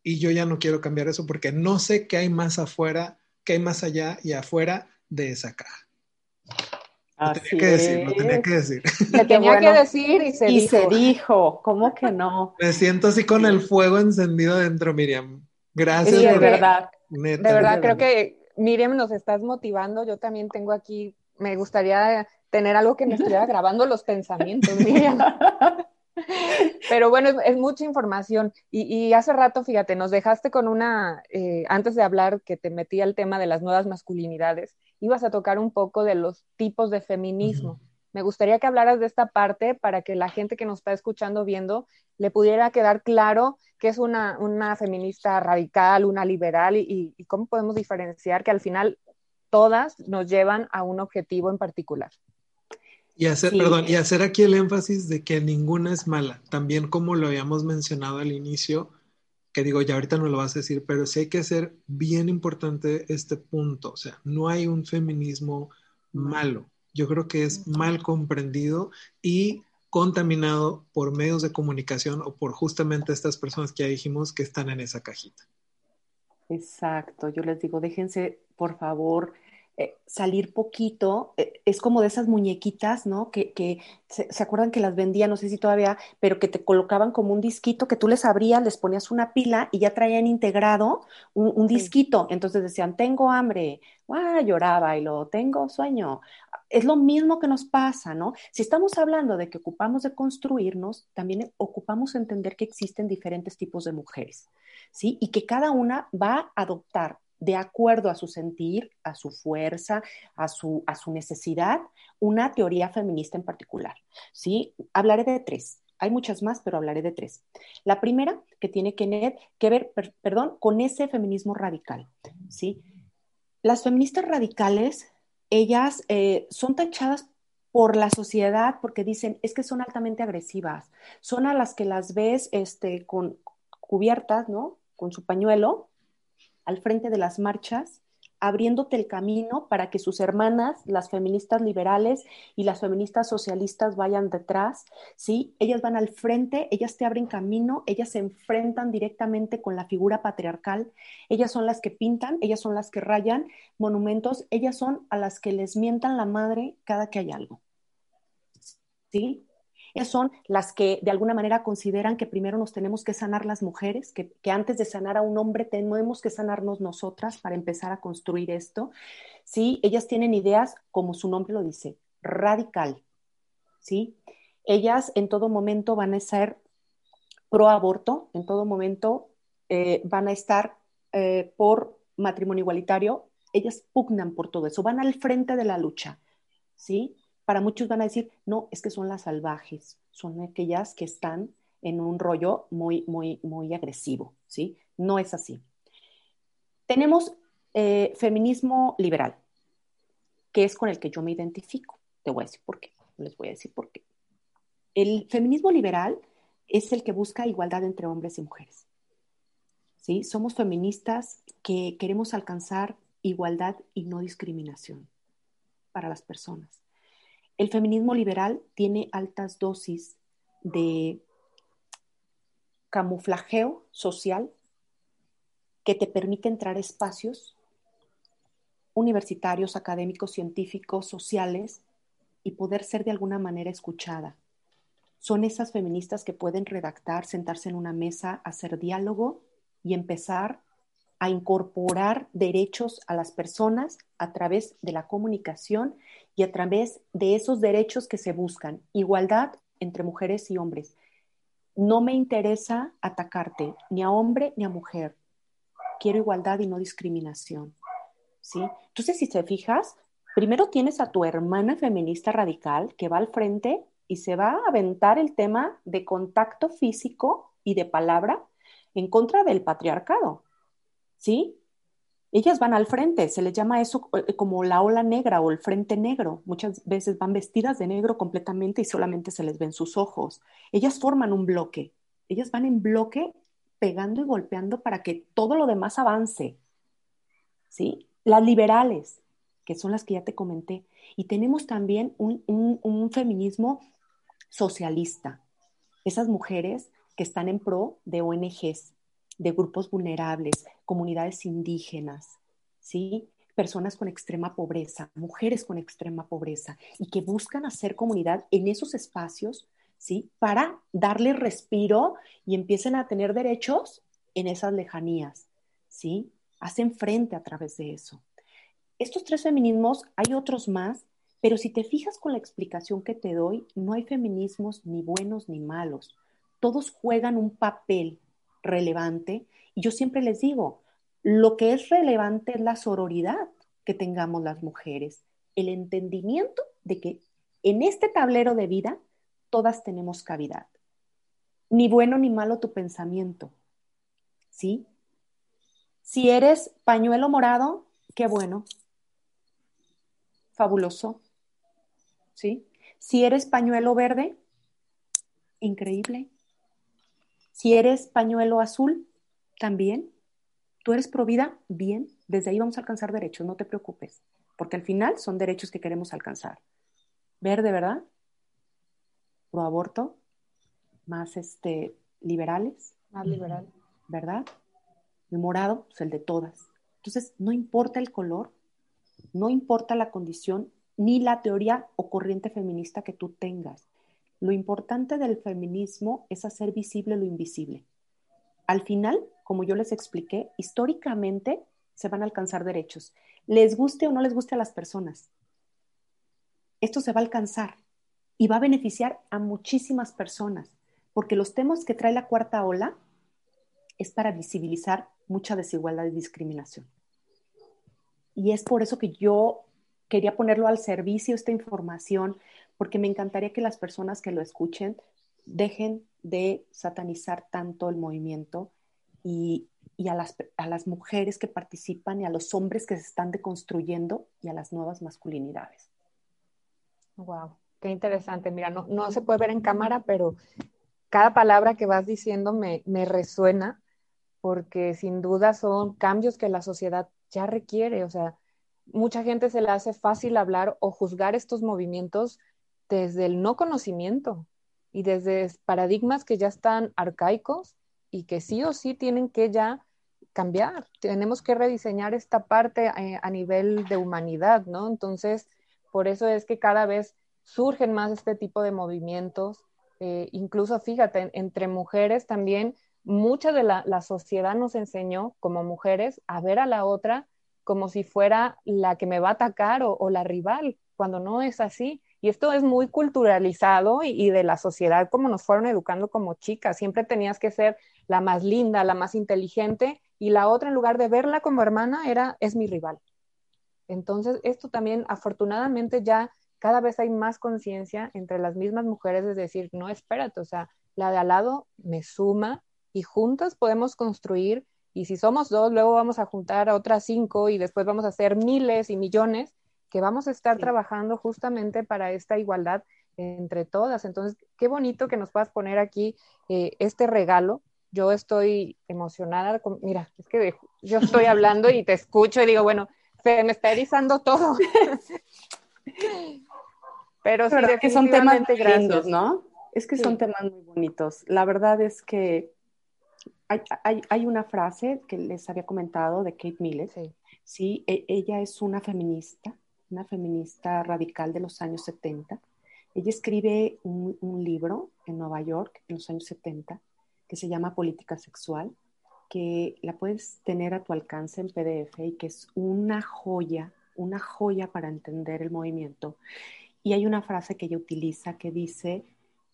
y yo ya no quiero cambiar eso porque no sé qué hay más afuera, qué hay más allá y afuera de esa caja. Lo tenía que decir, lo tenía que decir. Lo tenía que decir y se y dijo. se dijo, ¿cómo que no? Me siento así con el fuego encendido dentro, Miriam. Gracias. Sí, de verdad. de verdad, creo que Miriam nos estás motivando. Yo también tengo aquí, me gustaría tener algo que me estuviera grabando los pensamientos, Miriam. Pero bueno, es, mucha información. Y, hace rato, fíjate, nos dejaste con una, eh, antes de hablar que te metí al tema de las nuevas masculinidades, ibas a tocar un poco de los tipos de feminismo. Me gustaría que hablaras de esta parte para que la gente que nos está escuchando, viendo, le pudiera quedar claro que es una, una feminista radical, una liberal y, y cómo podemos diferenciar que al final todas nos llevan a un objetivo en particular. Y hacer, perdón, y hacer aquí el énfasis de que ninguna es mala. También como lo habíamos mencionado al inicio, que digo, ya ahorita no lo vas a decir, pero sí hay que hacer bien importante este punto. O sea, no hay un feminismo malo. Yo creo que es mal comprendido y contaminado por medios de comunicación o por justamente estas personas que ya dijimos que están en esa cajita. Exacto, yo les digo, déjense, por favor, eh, salir poquito, eh, es como de esas muñequitas, ¿no? Que, que se, acuerdan que las vendían, no sé si todavía, pero que te colocaban como un disquito que tú les abrías, les ponías una pila y ya traían integrado un, disquito. Entonces decían, tengo hambre, ¡ah! lloraba y lo tengo sueño. Es lo mismo que nos pasa, ¿no? Si estamos hablando de que ocupamos de construirnos, también ocupamos entender que existen diferentes tipos de mujeres, ¿sí? Y que cada una va a adoptar de acuerdo a su sentir, a su fuerza, a su, a su necesidad, una teoría feminista en particular. ¿sí? Hablaré de tres. Hay muchas más, pero hablaré de tres. La primera, que tiene que, ver, perdón, con ese feminismo radical. ¿sí? Las feministas radicales, ellas eh, son tachadas por la sociedad porque dicen, es que son altamente agresivas, son a las que las ves este, con cubiertas, ¿no? Con su pañuelo, al frente de las marchas, abriéndote el camino para que sus hermanas, las feministas liberales y las feministas socialistas vayan detrás, ¿sí? Ellas van al frente, ellas te abren camino, ellas se enfrentan directamente con la figura patriarcal, ellas son las que pintan, ellas son las que rayan monumentos, ellas son a las que les mientan la madre cada que hay algo, ¿sí? Son las que de alguna manera consideran que primero nos tenemos que sanar las mujeres, que, antes de sanar a un hombre tenemos que sanarnos nosotras para empezar a construir esto. Sí, ellas tienen ideas, como su nombre lo dice, radical. ¿sí? Ellas en todo momento van a ser pro aborto, en todo momento eh, van a estar eh, por matrimonio igualitario, ellas pugnan por todo eso, van al frente de la lucha, ¿sí? Para muchos van a decir, no, es que son las salvajes, son aquellas que están en un rollo muy, muy, muy agresivo, ¿sí? No es así. Tenemos eh, feminismo liberal, que es con el que yo me identifico. Te voy a decir por qué, les voy a decir por qué. El feminismo liberal es el que busca igualdad entre hombres y mujeres. ¿Sí? Somos feministas que queremos alcanzar igualdad y no discriminación para las personas. El feminismo liberal tiene altas dosis de camuflajeo social que te permite entrar a espacios universitarios, académicos, científicos, sociales y poder ser de alguna manera escuchada. Son esas feministas que pueden redactar, sentarse en una mesa, hacer diálogo y empezar a incorporar derechos a las personas a través de la comunicación y a través de esos derechos que se buscan, igualdad entre mujeres y hombres. No me interesa atacarte ni a hombre ni a mujer. Quiero igualdad y no discriminación. ¿Sí? Entonces, si te fijas, primero tienes a tu hermana feminista radical que va al frente y se va a aventar el tema de contacto físico y de palabra en contra del patriarcado. ¿Sí? Ellas van al frente, se les llama eso eh, como la ola negra o el frente negro. Muchas veces van vestidas de negro completamente y solamente se les ven sus ojos. Ellas forman un bloque. Ellas van en bloque pegando y golpeando para que todo lo demás avance. ¿Sí? Las liberales, que son las que ya te comenté. Y tenemos también un, un feminismo socialista. Esas mujeres que están en pro de ONGs, de grupos vulnerables, comunidades indígenas, ¿sí? personas con extrema pobreza, mujeres con extrema pobreza, y que buscan hacer comunidad en esos espacios, ¿sí? Para darle respiro y empiecen a tener derechos en esas lejanías, ¿sí? Hacen frente a través de eso. Estos tres feminismos, hay otros más, pero si te fijas con la explicación que te doy, no hay feminismos ni buenos ni malos. Todos juegan un papel relevante. Y yo siempre les digo, lo que es relevante es la sororidad que tengamos las mujeres, el entendimiento de que en este tablero de vida todas tenemos cavidad. Ni bueno ni malo tu pensamiento. ¿Sí? Si eres pañuelo morado, qué bueno. Fabuloso. ¿Sí? Si eres pañuelo verde, increíble. Si eres pañuelo azul, también. Tú eres provida, bien. Desde ahí vamos a alcanzar derechos, no te preocupes, porque al final son derechos que queremos alcanzar. Verde, ¿verdad? Pro aborto, más este, liberales. Más liberal. ¿Verdad? El morado, pues el de todas. Entonces, no importa el color, no importa la condición, ni la teoría o corriente feminista que tú tengas. Lo importante del feminismo es hacer visible lo invisible. Al final, como yo les expliqué, históricamente se van a alcanzar derechos, les guste o no les guste a las personas. Esto se va a alcanzar y va a beneficiar a muchísimas personas, porque los temas que trae la cuarta ola es para visibilizar mucha desigualdad y discriminación. Y es por eso que yo quería ponerlo al servicio, esta información, porque me encantaría que las personas que lo escuchen dejen de satanizar tanto el movimiento y, a, las, a, las, mujeres que participan y a los hombres que se están deconstruyendo y a las nuevas masculinidades. Wow, qué interesante. Mira, no, no se puede ver en cámara, pero cada palabra que vas diciendo me, me resuena porque sin duda son cambios que la sociedad ya requiere. O sea, mucha gente se le hace fácil hablar o juzgar estos movimientos desde el no conocimiento y desde paradigmas que ya están arcaicos y que sí o sí tienen que ya cambiar. Tenemos que rediseñar esta parte eh, a, nivel de humanidad, ¿no? Entonces, por eso es que cada vez surgen más este tipo de movimientos. Eh, incluso, fíjate, entre mujeres también, mucha de la, sociedad nos enseñó como mujeres a ver a la otra como si fuera la que me va a atacar o la rival, cuando no es así. Y esto es muy culturalizado y, de la sociedad como nos fueron educando como chicas. Siempre tenías que ser la más linda, la más inteligente y la otra en lugar de verla como hermana era es mi rival. Entonces, esto también afortunadamente ya cada vez hay más conciencia entre las mismas mujeres de decir, no, espérate, o sea, la de al lado me suma y juntas podemos construir y si somos dos, luego vamos a juntar a otras cinco y después vamos a hacer miles y millones que vamos a estar trabajando justamente para esta igualdad entre todas. Entonces, qué bonito que nos puedas poner aquí eh, este regalo. Yo estoy emocionada. mira, es que yo estoy hablando y te escucho y digo, bueno, se me está erizando todo. Pero sí, Pero que son temas grandes, ¿no? Es que son temas muy bonitos. La verdad es que hay, una frase que les había comentado de Kate Millett. Sí. E, ella es una feminista, una feminista radical de los años 70. Ella escribe un, un libro en Nueva York en los años 70 que se llama Política Sexual, que la puedes tener a tu alcance en PDF y que es una joya, una joya para entender el movimiento. Y hay una frase que ella utiliza que dice,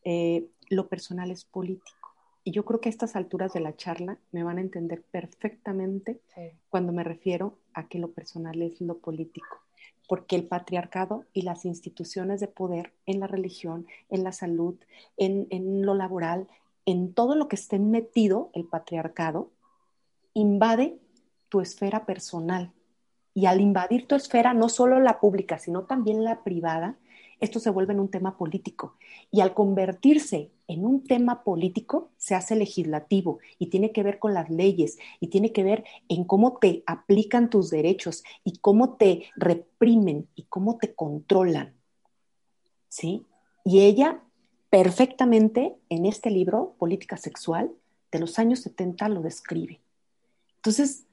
eh, lo personal es político. Y yo creo que a estas alturas de la charla me van a entender perfectamente cuando me refiero a que lo personal es lo político. Porque el patriarcado y las instituciones de poder en la religión, en la salud, en, en lo laboral, en todo lo que esté metido el patriarcado, invade tu esfera personal. Y al invadir tu esfera, no solo la pública, sino también la privada, esto se vuelve en un tema político. Y al convertirse en un tema político, se hace legislativo y tiene que ver con las leyes y tiene que ver en cómo te aplican tus derechos y cómo te reprimen y cómo te controlan. ¿Sí? Y ella perfectamente en este libro, Política Sexual, de los años 70, lo describe. Entonces,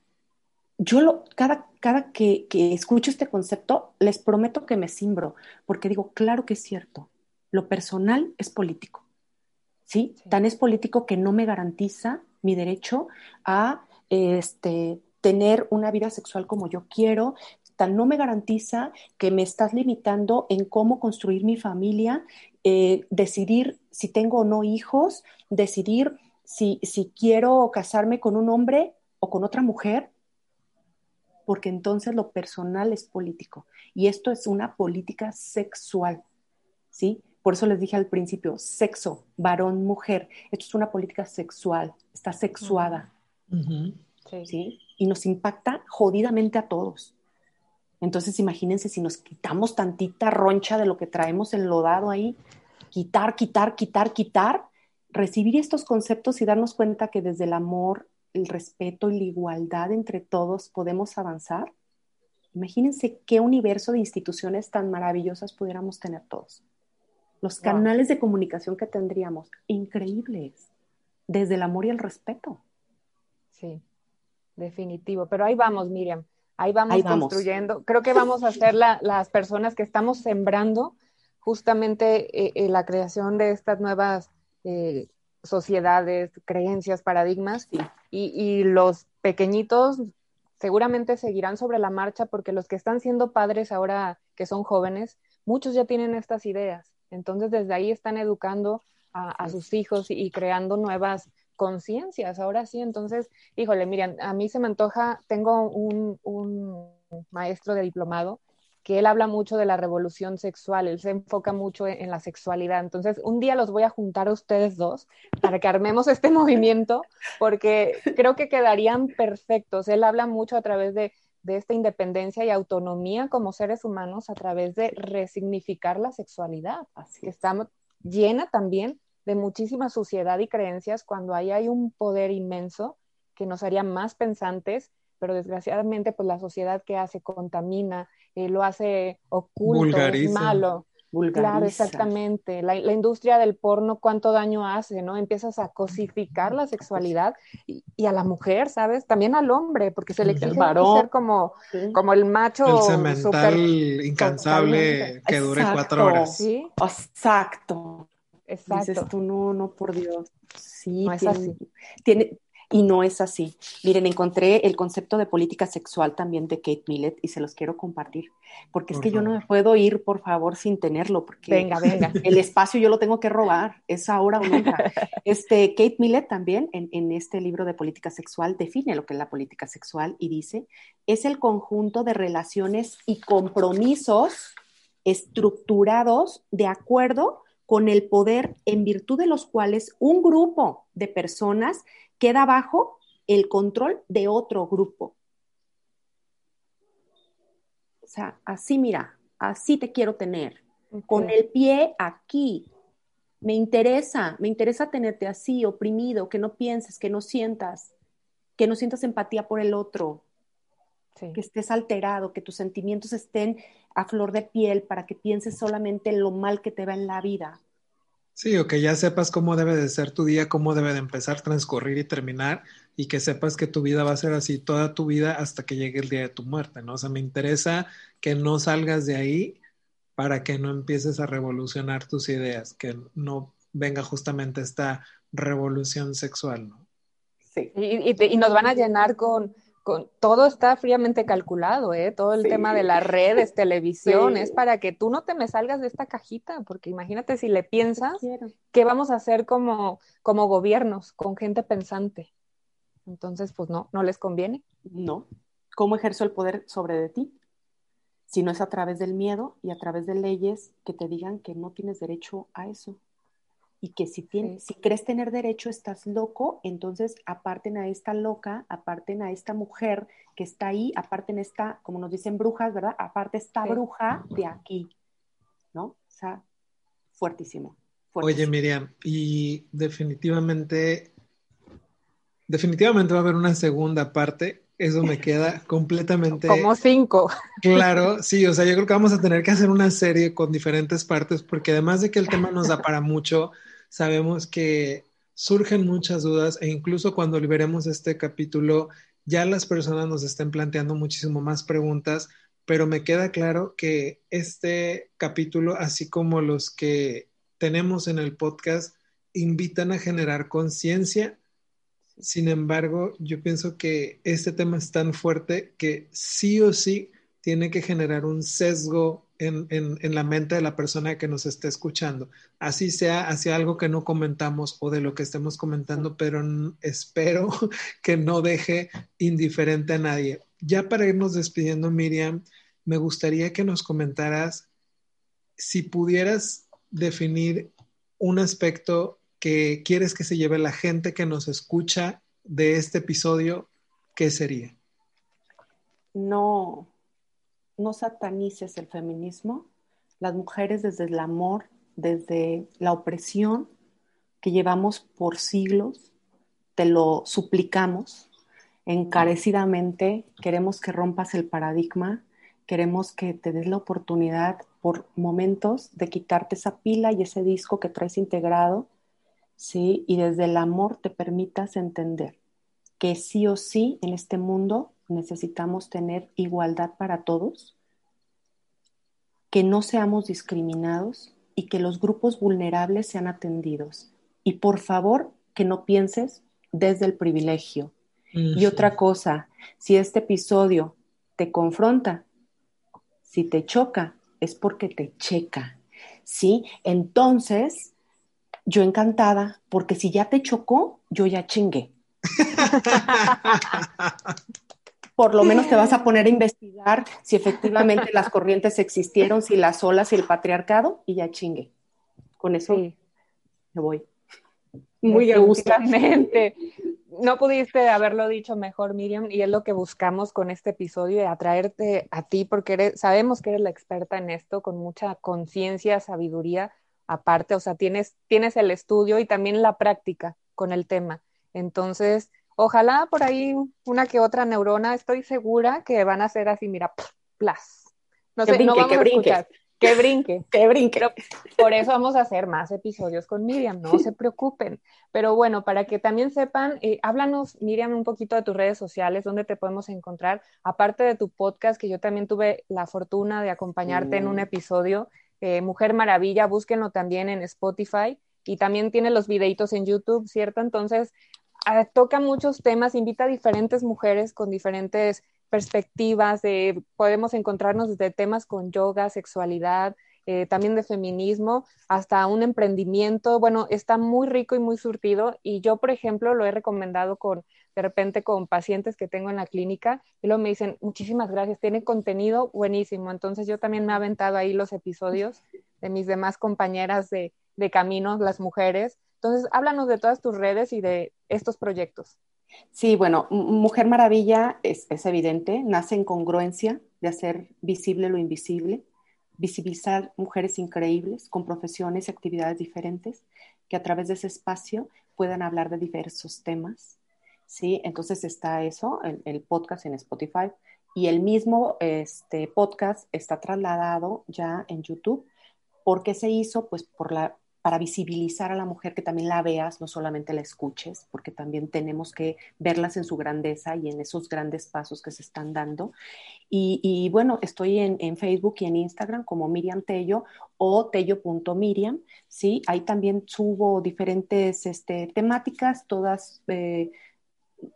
yo lo, cada, cada que, escucho este concepto, les prometo que me simbro, porque digo, claro que es cierto, lo personal es político, ¿sí? Tan es político que no me garantiza mi derecho a este, tener una vida sexual como yo quiero, tan no me garantiza que me estás limitando en cómo construir mi familia, eh, decidir si tengo o no hijos, decidir si, si quiero casarme con un hombre o con otra mujer, porque entonces lo personal es político y esto es una política sexual, ¿sí? Por eso les dije al principio, sexo, varón, mujer, esto es una política sexual, está sexuada, sí. Y nos impacta jodidamente a todos. Entonces imagínense si nos quitamos tantita roncha de lo que traemos enlodado ahí, quitar, quitar, quitar, quitar, recibir estos conceptos y darnos cuenta que desde el amor, el respeto y la igualdad entre todos podemos avanzar, imagínense qué universo de instituciones tan maravillosas pudiéramos tener todos. Los canales de comunicación que tendríamos, increíbles, desde el amor y el respeto. Sí, definitivo. Pero ahí vamos, Miriam, ahí vamos construyendo. Creo que vamos a ser las personas que estamos sembrando justamente eh, eh, la creación de estas nuevas eh, sociedades, creencias, paradigmas, y, los pequeñitos seguramente seguirán sobre la marcha porque los que están siendo padres ahora que son jóvenes, muchos ya tienen estas ideas. Entonces desde ahí están educando a, sus hijos y, creando nuevas conciencias. Ahora sí, entonces, híjole, miren, a mí se me antoja, tengo un, un maestro de diplomado que él habla mucho de la revolución sexual, él se enfoca mucho en, la sexualidad. Entonces, un día los voy a juntar a ustedes dos para que armemos este movimiento, porque creo que quedarían perfectos. Él habla mucho a través de, esta independencia y autonomía como seres humanos, a través de resignificar la sexualidad, Así que está llena también de muchísima suciedad y creencias cuando ahí hay un poder inmenso que nos haría más pensantes, pero desgraciadamente pues la sociedad que hace contamina, eh, lo hace oculto, es malo. Claro, exactamente. La, industria del porno, cuánto daño hace, ¿no? Empiezas a cosificar la sexualidad y, a la mujer, ¿sabes? También al hombre, porque se le exige ser como, como el macho. El cemental incansable que dure cuatro horas. ¿Sí? Exacto. Exacto. Dices tú, no, no, por Dios. Sí, no es así. Tiene, y no es así. Miren, encontré el concepto de política sexual también de Kate Millett y se los quiero compartir, porque es que yo no me puedo ir, por favor, sin tenerlo, porque venga, venga. el espacio yo lo tengo que robar, es ahora o nunca. Este, Kate Millett también en, en este libro de política sexual define lo que es la política sexual y dice, es el conjunto de relaciones y compromisos estructurados de acuerdo con el poder en virtud de los cuales un grupo de personas queda bajo el control de otro grupo. O sea, así mira, así te quiero tener. con el pie aquí. Me interesa, me interesa tenerte así, oprimido, que no pienses, que no sientas, que no sientas empatía por el otro, que estés alterado, que tus sentimientos estén a flor de piel para que pienses solamente en lo mal que te va en la vida. Sí, o que ya sepas cómo debe de ser tu día, cómo debe de empezar, transcurrir y terminar, y que sepas que tu vida va a ser así toda tu vida hasta que llegue el día de tu muerte, ¿no? O sea, me interesa que no salgas de ahí para que no empieces a revolucionar tus ideas, que no venga justamente esta revolución sexual, ¿no? Sí. y nos van a llenar con, todo está fríamente calculado, ¿eh? Todo el tema de las redes, televisión, es para que tú no te me salgas de esta cajita, porque imagínate si le piensas, ¿qué vamos a hacer como, como gobiernos, con gente pensante? Entonces, pues no, no les conviene. No. ¿Cómo ejerzo el poder sobre de ti? Si no es a través del miedo y a través de leyes que te digan que no tienes derecho a eso y que si, tienes, si crees tener derecho estás loco, entonces aparten a esta loca, aparten a esta mujer que está ahí, aparten esta, como nos dicen brujas, ¿verdad? Aparte esta bruja de aquí, ¿no? O sea, fuertísimo, Oye, Miriam, y definitivamente, definitivamente va a haber una segunda parte. Eso me queda completamente. Como cinco. Claro, sí, o sea, yo creo que vamos a tener que hacer una serie con diferentes partes, porque además de que el tema nos da para mucho, sabemos que surgen muchas dudas e incluso cuando liberemos este capítulo ya las personas nos estén planteando muchísimo más preguntas, pero me queda claro que este capítulo, así como los que tenemos en el podcast, invitan a generar conciencia. Sin embargo, yo pienso que este tema es tan fuerte que sí o sí tiene que generar un sesgo en, la mente de la persona que nos esté escuchando, así sea hacia algo que no comentamos o de lo que estemos comentando, pero espero que no deje indiferente a nadie. Ya para irnos despidiendo, Miriam, me gustaría que nos comentaras si pudieras definir un aspecto que quieres que se lleve la gente que nos escucha de este episodio, ¿qué sería? No, no satanices el feminismo. Las mujeres desde el amor, desde la opresión que llevamos por siglos, te lo suplicamos encarecidamente, queremos que rompas el paradigma, queremos que te des la oportunidad por momentos de quitarte esa pila y ese disco que traes integrado, ¿sí? Y desde el amor te permitas entender que sí o sí en este mundo necesitamos tener igualdad para todos, que no seamos discriminados y que los grupos vulnerables sean atendidos. Y por favor, que no pienses desde el privilegio. Y otra cosa, si este episodio te confronta, si te choca, es porque te checa. ¿Sí? Entonces, yo encantada, porque si ya te chocó, yo ya chingué. por lo menos te vas a poner a investigar si efectivamente las corrientes existieron, si las olas y el patriarcado, y ya chingue. Con eso me voy. Muy justamente. No pudiste haberlo dicho mejor, Miriam, y es lo que buscamos con este episodio, atraerte a ti, porque sabemos que eres la experta en esto, con mucha conciencia, sabiduría aparte, o sea, tienes, tienes el estudio y también la práctica con el tema. Entonces, Ojalá por ahí una que otra neurona, estoy segura que van a ser así, mira, plas. No sé, no vamos que brinque. Que brinque. que brinque. por eso vamos a hacer más episodios con Miriam, no se preocupen. Pero bueno, para que también sepan, eh, háblanos, Miriam, un poquito de tus redes sociales, dónde te podemos encontrar, aparte de tu podcast, que yo también tuve la fortuna de acompañarte en un episodio, eh, Mujer Maravilla, búsquenlo también en Spotify y también tiene los videitos en YouTube, ¿cierto? Entonces, toca muchos temas, invita a diferentes mujeres con diferentes perspectivas, de, podemos encontrarnos desde temas con yoga, sexualidad, eh, también de feminismo, hasta un emprendimiento. Bueno, está muy rico y muy surtido y yo, por ejemplo, lo he recomendado con, de repente, con pacientes que tengo en la clínica y luego me dicen, muchísimas gracias, tiene contenido buenísimo. Entonces yo también me he aventado ahí los episodios de mis demás compañeras de, de caminos, las mujeres, entonces, háblanos de todas tus redes y de estos proyectos. Sí, bueno, Mujer Maravilla es, evidente, nace en congruencia de hacer visible lo invisible, visibilizar mujeres increíbles con profesiones y actividades diferentes que a través de ese espacio puedan hablar de diversos temas. ¿sí? Entonces está eso, el, el podcast en Spotify y el mismo este, podcast está trasladado ya en YouTube. ¿Por qué se hizo? Pues por la, para visibilizar a la mujer, que también la veas, no solamente la escuches, porque también tenemos que verlas en su grandeza y en esos grandes pasos que se están dando. Y, bueno, estoy en, Facebook y en Instagram como Miriam Tello o tello.miriam, ¿sí? Ahí también subo diferentes este, temáticas, todas... Eh,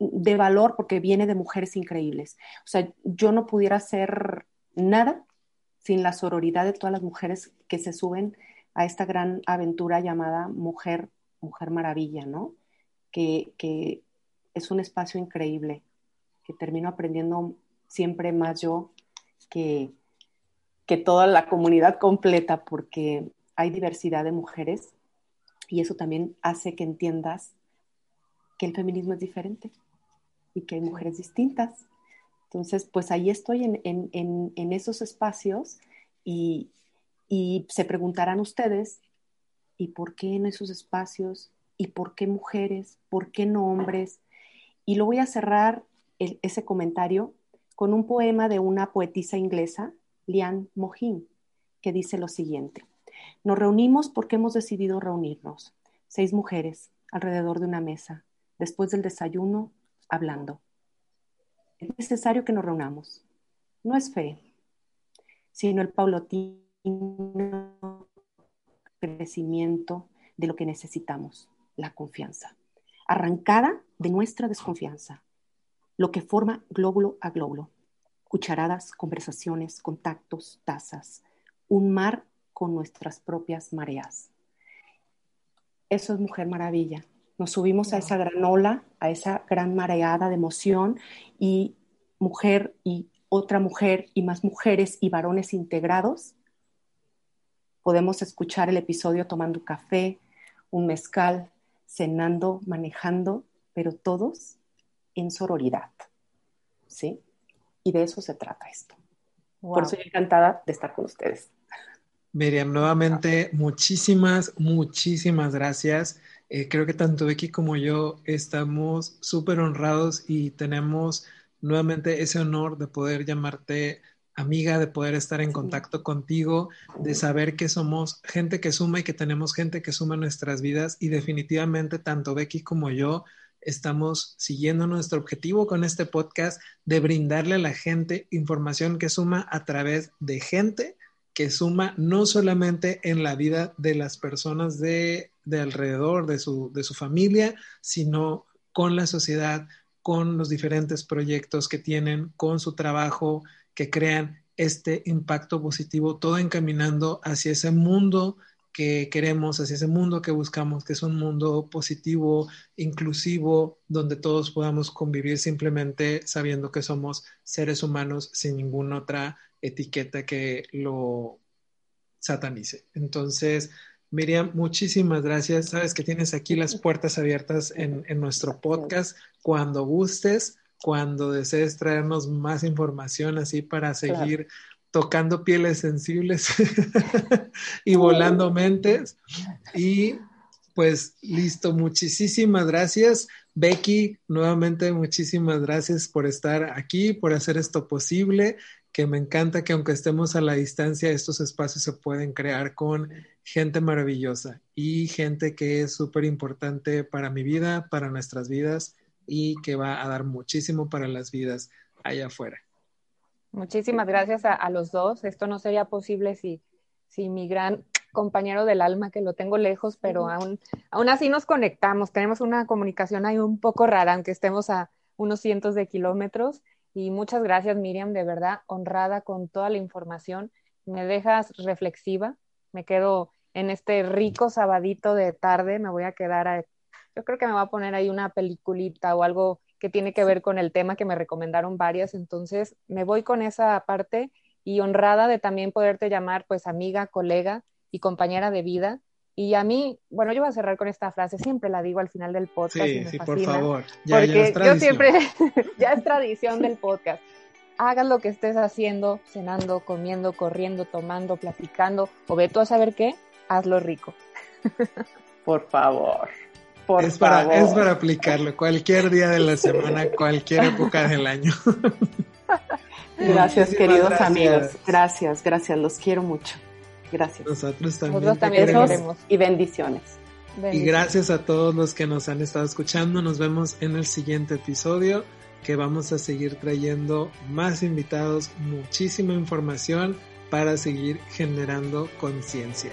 de valor porque viene de mujeres increíbles. O sea, yo no pudiera hacer nada sin la sororidad de todas las mujeres que se suben a esta gran aventura llamada Mujer, Mujer Maravilla, ¿no? Que, que es un espacio increíble, que termino aprendiendo siempre más yo que, que toda la comunidad completa, porque hay diversidad de mujeres y eso también hace que entiendas que el feminismo es diferente y que hay mujeres distintas. Entonces, pues ahí estoy en, en, en esos espacios y, y se preguntarán ustedes, ¿y por qué en esos espacios? ¿Y por qué mujeres? ¿Por qué no hombres? Y lo voy a cerrar ese comentario con un poema de una poetisa inglesa, Liane Mohin, que dice lo siguiente. Nos reunimos porque hemos decidido reunirnos, seis mujeres alrededor de una mesa, después del desayuno, hablando. Es necesario que nos reunamos. No es fe, sino el paulatino crecimiento de lo que necesitamos, la confianza, arrancada de nuestra desconfianza, lo que forma glóbulo a glóbulo, cucharadas, conversaciones, contactos, tazas, un mar con nuestras propias mareas. Eso es Mujer Maravilla. Nos subimos a esa gran ola, a esa gran mareada de emoción y mujer y otra mujer y más mujeres y varones integrados Podemos escuchar el episodio tomando café, un mezcal, cenando, manejando, pero todos en sororidad. ¿Sí? Y de eso se trata esto. Por eso estoy encantada de estar con ustedes. Miriam, nuevamente, muchísimas, muchísimas gracias. Eh, creo que tanto Becky como yo estamos súper honrados y tenemos nuevamente ese honor de poder llamarte amiga, de poder estar en contacto contigo, de saber que somos gente que suma y que tenemos gente que suma nuestras vidas y definitivamente tanto Becky como yo estamos siguiendo nuestro objetivo con este podcast de brindarle a la gente información que suma a través de gente que suma no solamente en la vida de las personas de, de alrededor, de su, de su familia, sino con la sociedad, con los diferentes proyectos que tienen, con su trabajo, que crean este impacto positivo, todo encaminando hacia ese mundo que queremos, hacia ese mundo que buscamos, que es un mundo positivo, inclusivo, donde todos podamos convivir simplemente sabiendo que somos seres humanos sin ninguna otra etiqueta que lo satanice. Entonces, Miriam, muchísimas gracias. Sabes que tienes aquí las puertas abiertas en, en nuestro podcast cuando gustes cuando desees traernos más información así para seguir tocando pieles sensibles y volando mentes. Y pues listo, muchísimas gracias. Becky, nuevamente muchísimas gracias por estar aquí, por hacer esto posible, que me encanta que aunque estemos a la distancia, estos espacios se pueden crear con gente maravillosa y gente que es súper importante para mi vida, para nuestras vidas y que va a dar muchísimo para las vidas allá afuera. Muchísimas gracias a, los dos. Esto no sería posible si, si mi gran compañero del alma, que lo tengo lejos, pero aún, aún así nos conectamos. Tenemos una comunicación ahí un poco rara, aunque estemos a unos cientos de kilómetros. Y muchas gracias, Miriam, de verdad, honrada con toda la información. Me dejas reflexiva. Me quedo en este rico sabadito de tarde. Me voy a quedar a yo creo que me va a poner ahí una peliculita o algo que tiene que ver con el tema que me recomendaron varias, entonces me voy con esa parte y honrada de también poderte llamar pues amiga, colega y compañera de vida. Y a mí, bueno, yo voy a cerrar con esta frase, siempre la digo al final del podcast. Sí, sí, por favor. porque yo siempre, ya es tradición del podcast. hagas lo que estés haciendo, cenando, comiendo, corriendo, tomando, platicando, o ve tú a saber qué, hazlo rico. Por favor. Por es, para, favor. es para aplicarlo cualquier día de la semana, cualquier época del año. Gracias, Muchísimas queridos gracias. amigos. Gracias, gracias. Los quiero mucho. Gracias. Nosotros también. Nosotros también queremos. Y bendiciones. Y gracias a todos los que nos han estado escuchando. Nos vemos en el siguiente episodio que vamos a seguir trayendo más invitados, muchísima información para seguir generando conciencia.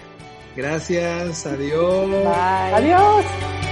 Gracias, adiós. Bye. Adiós.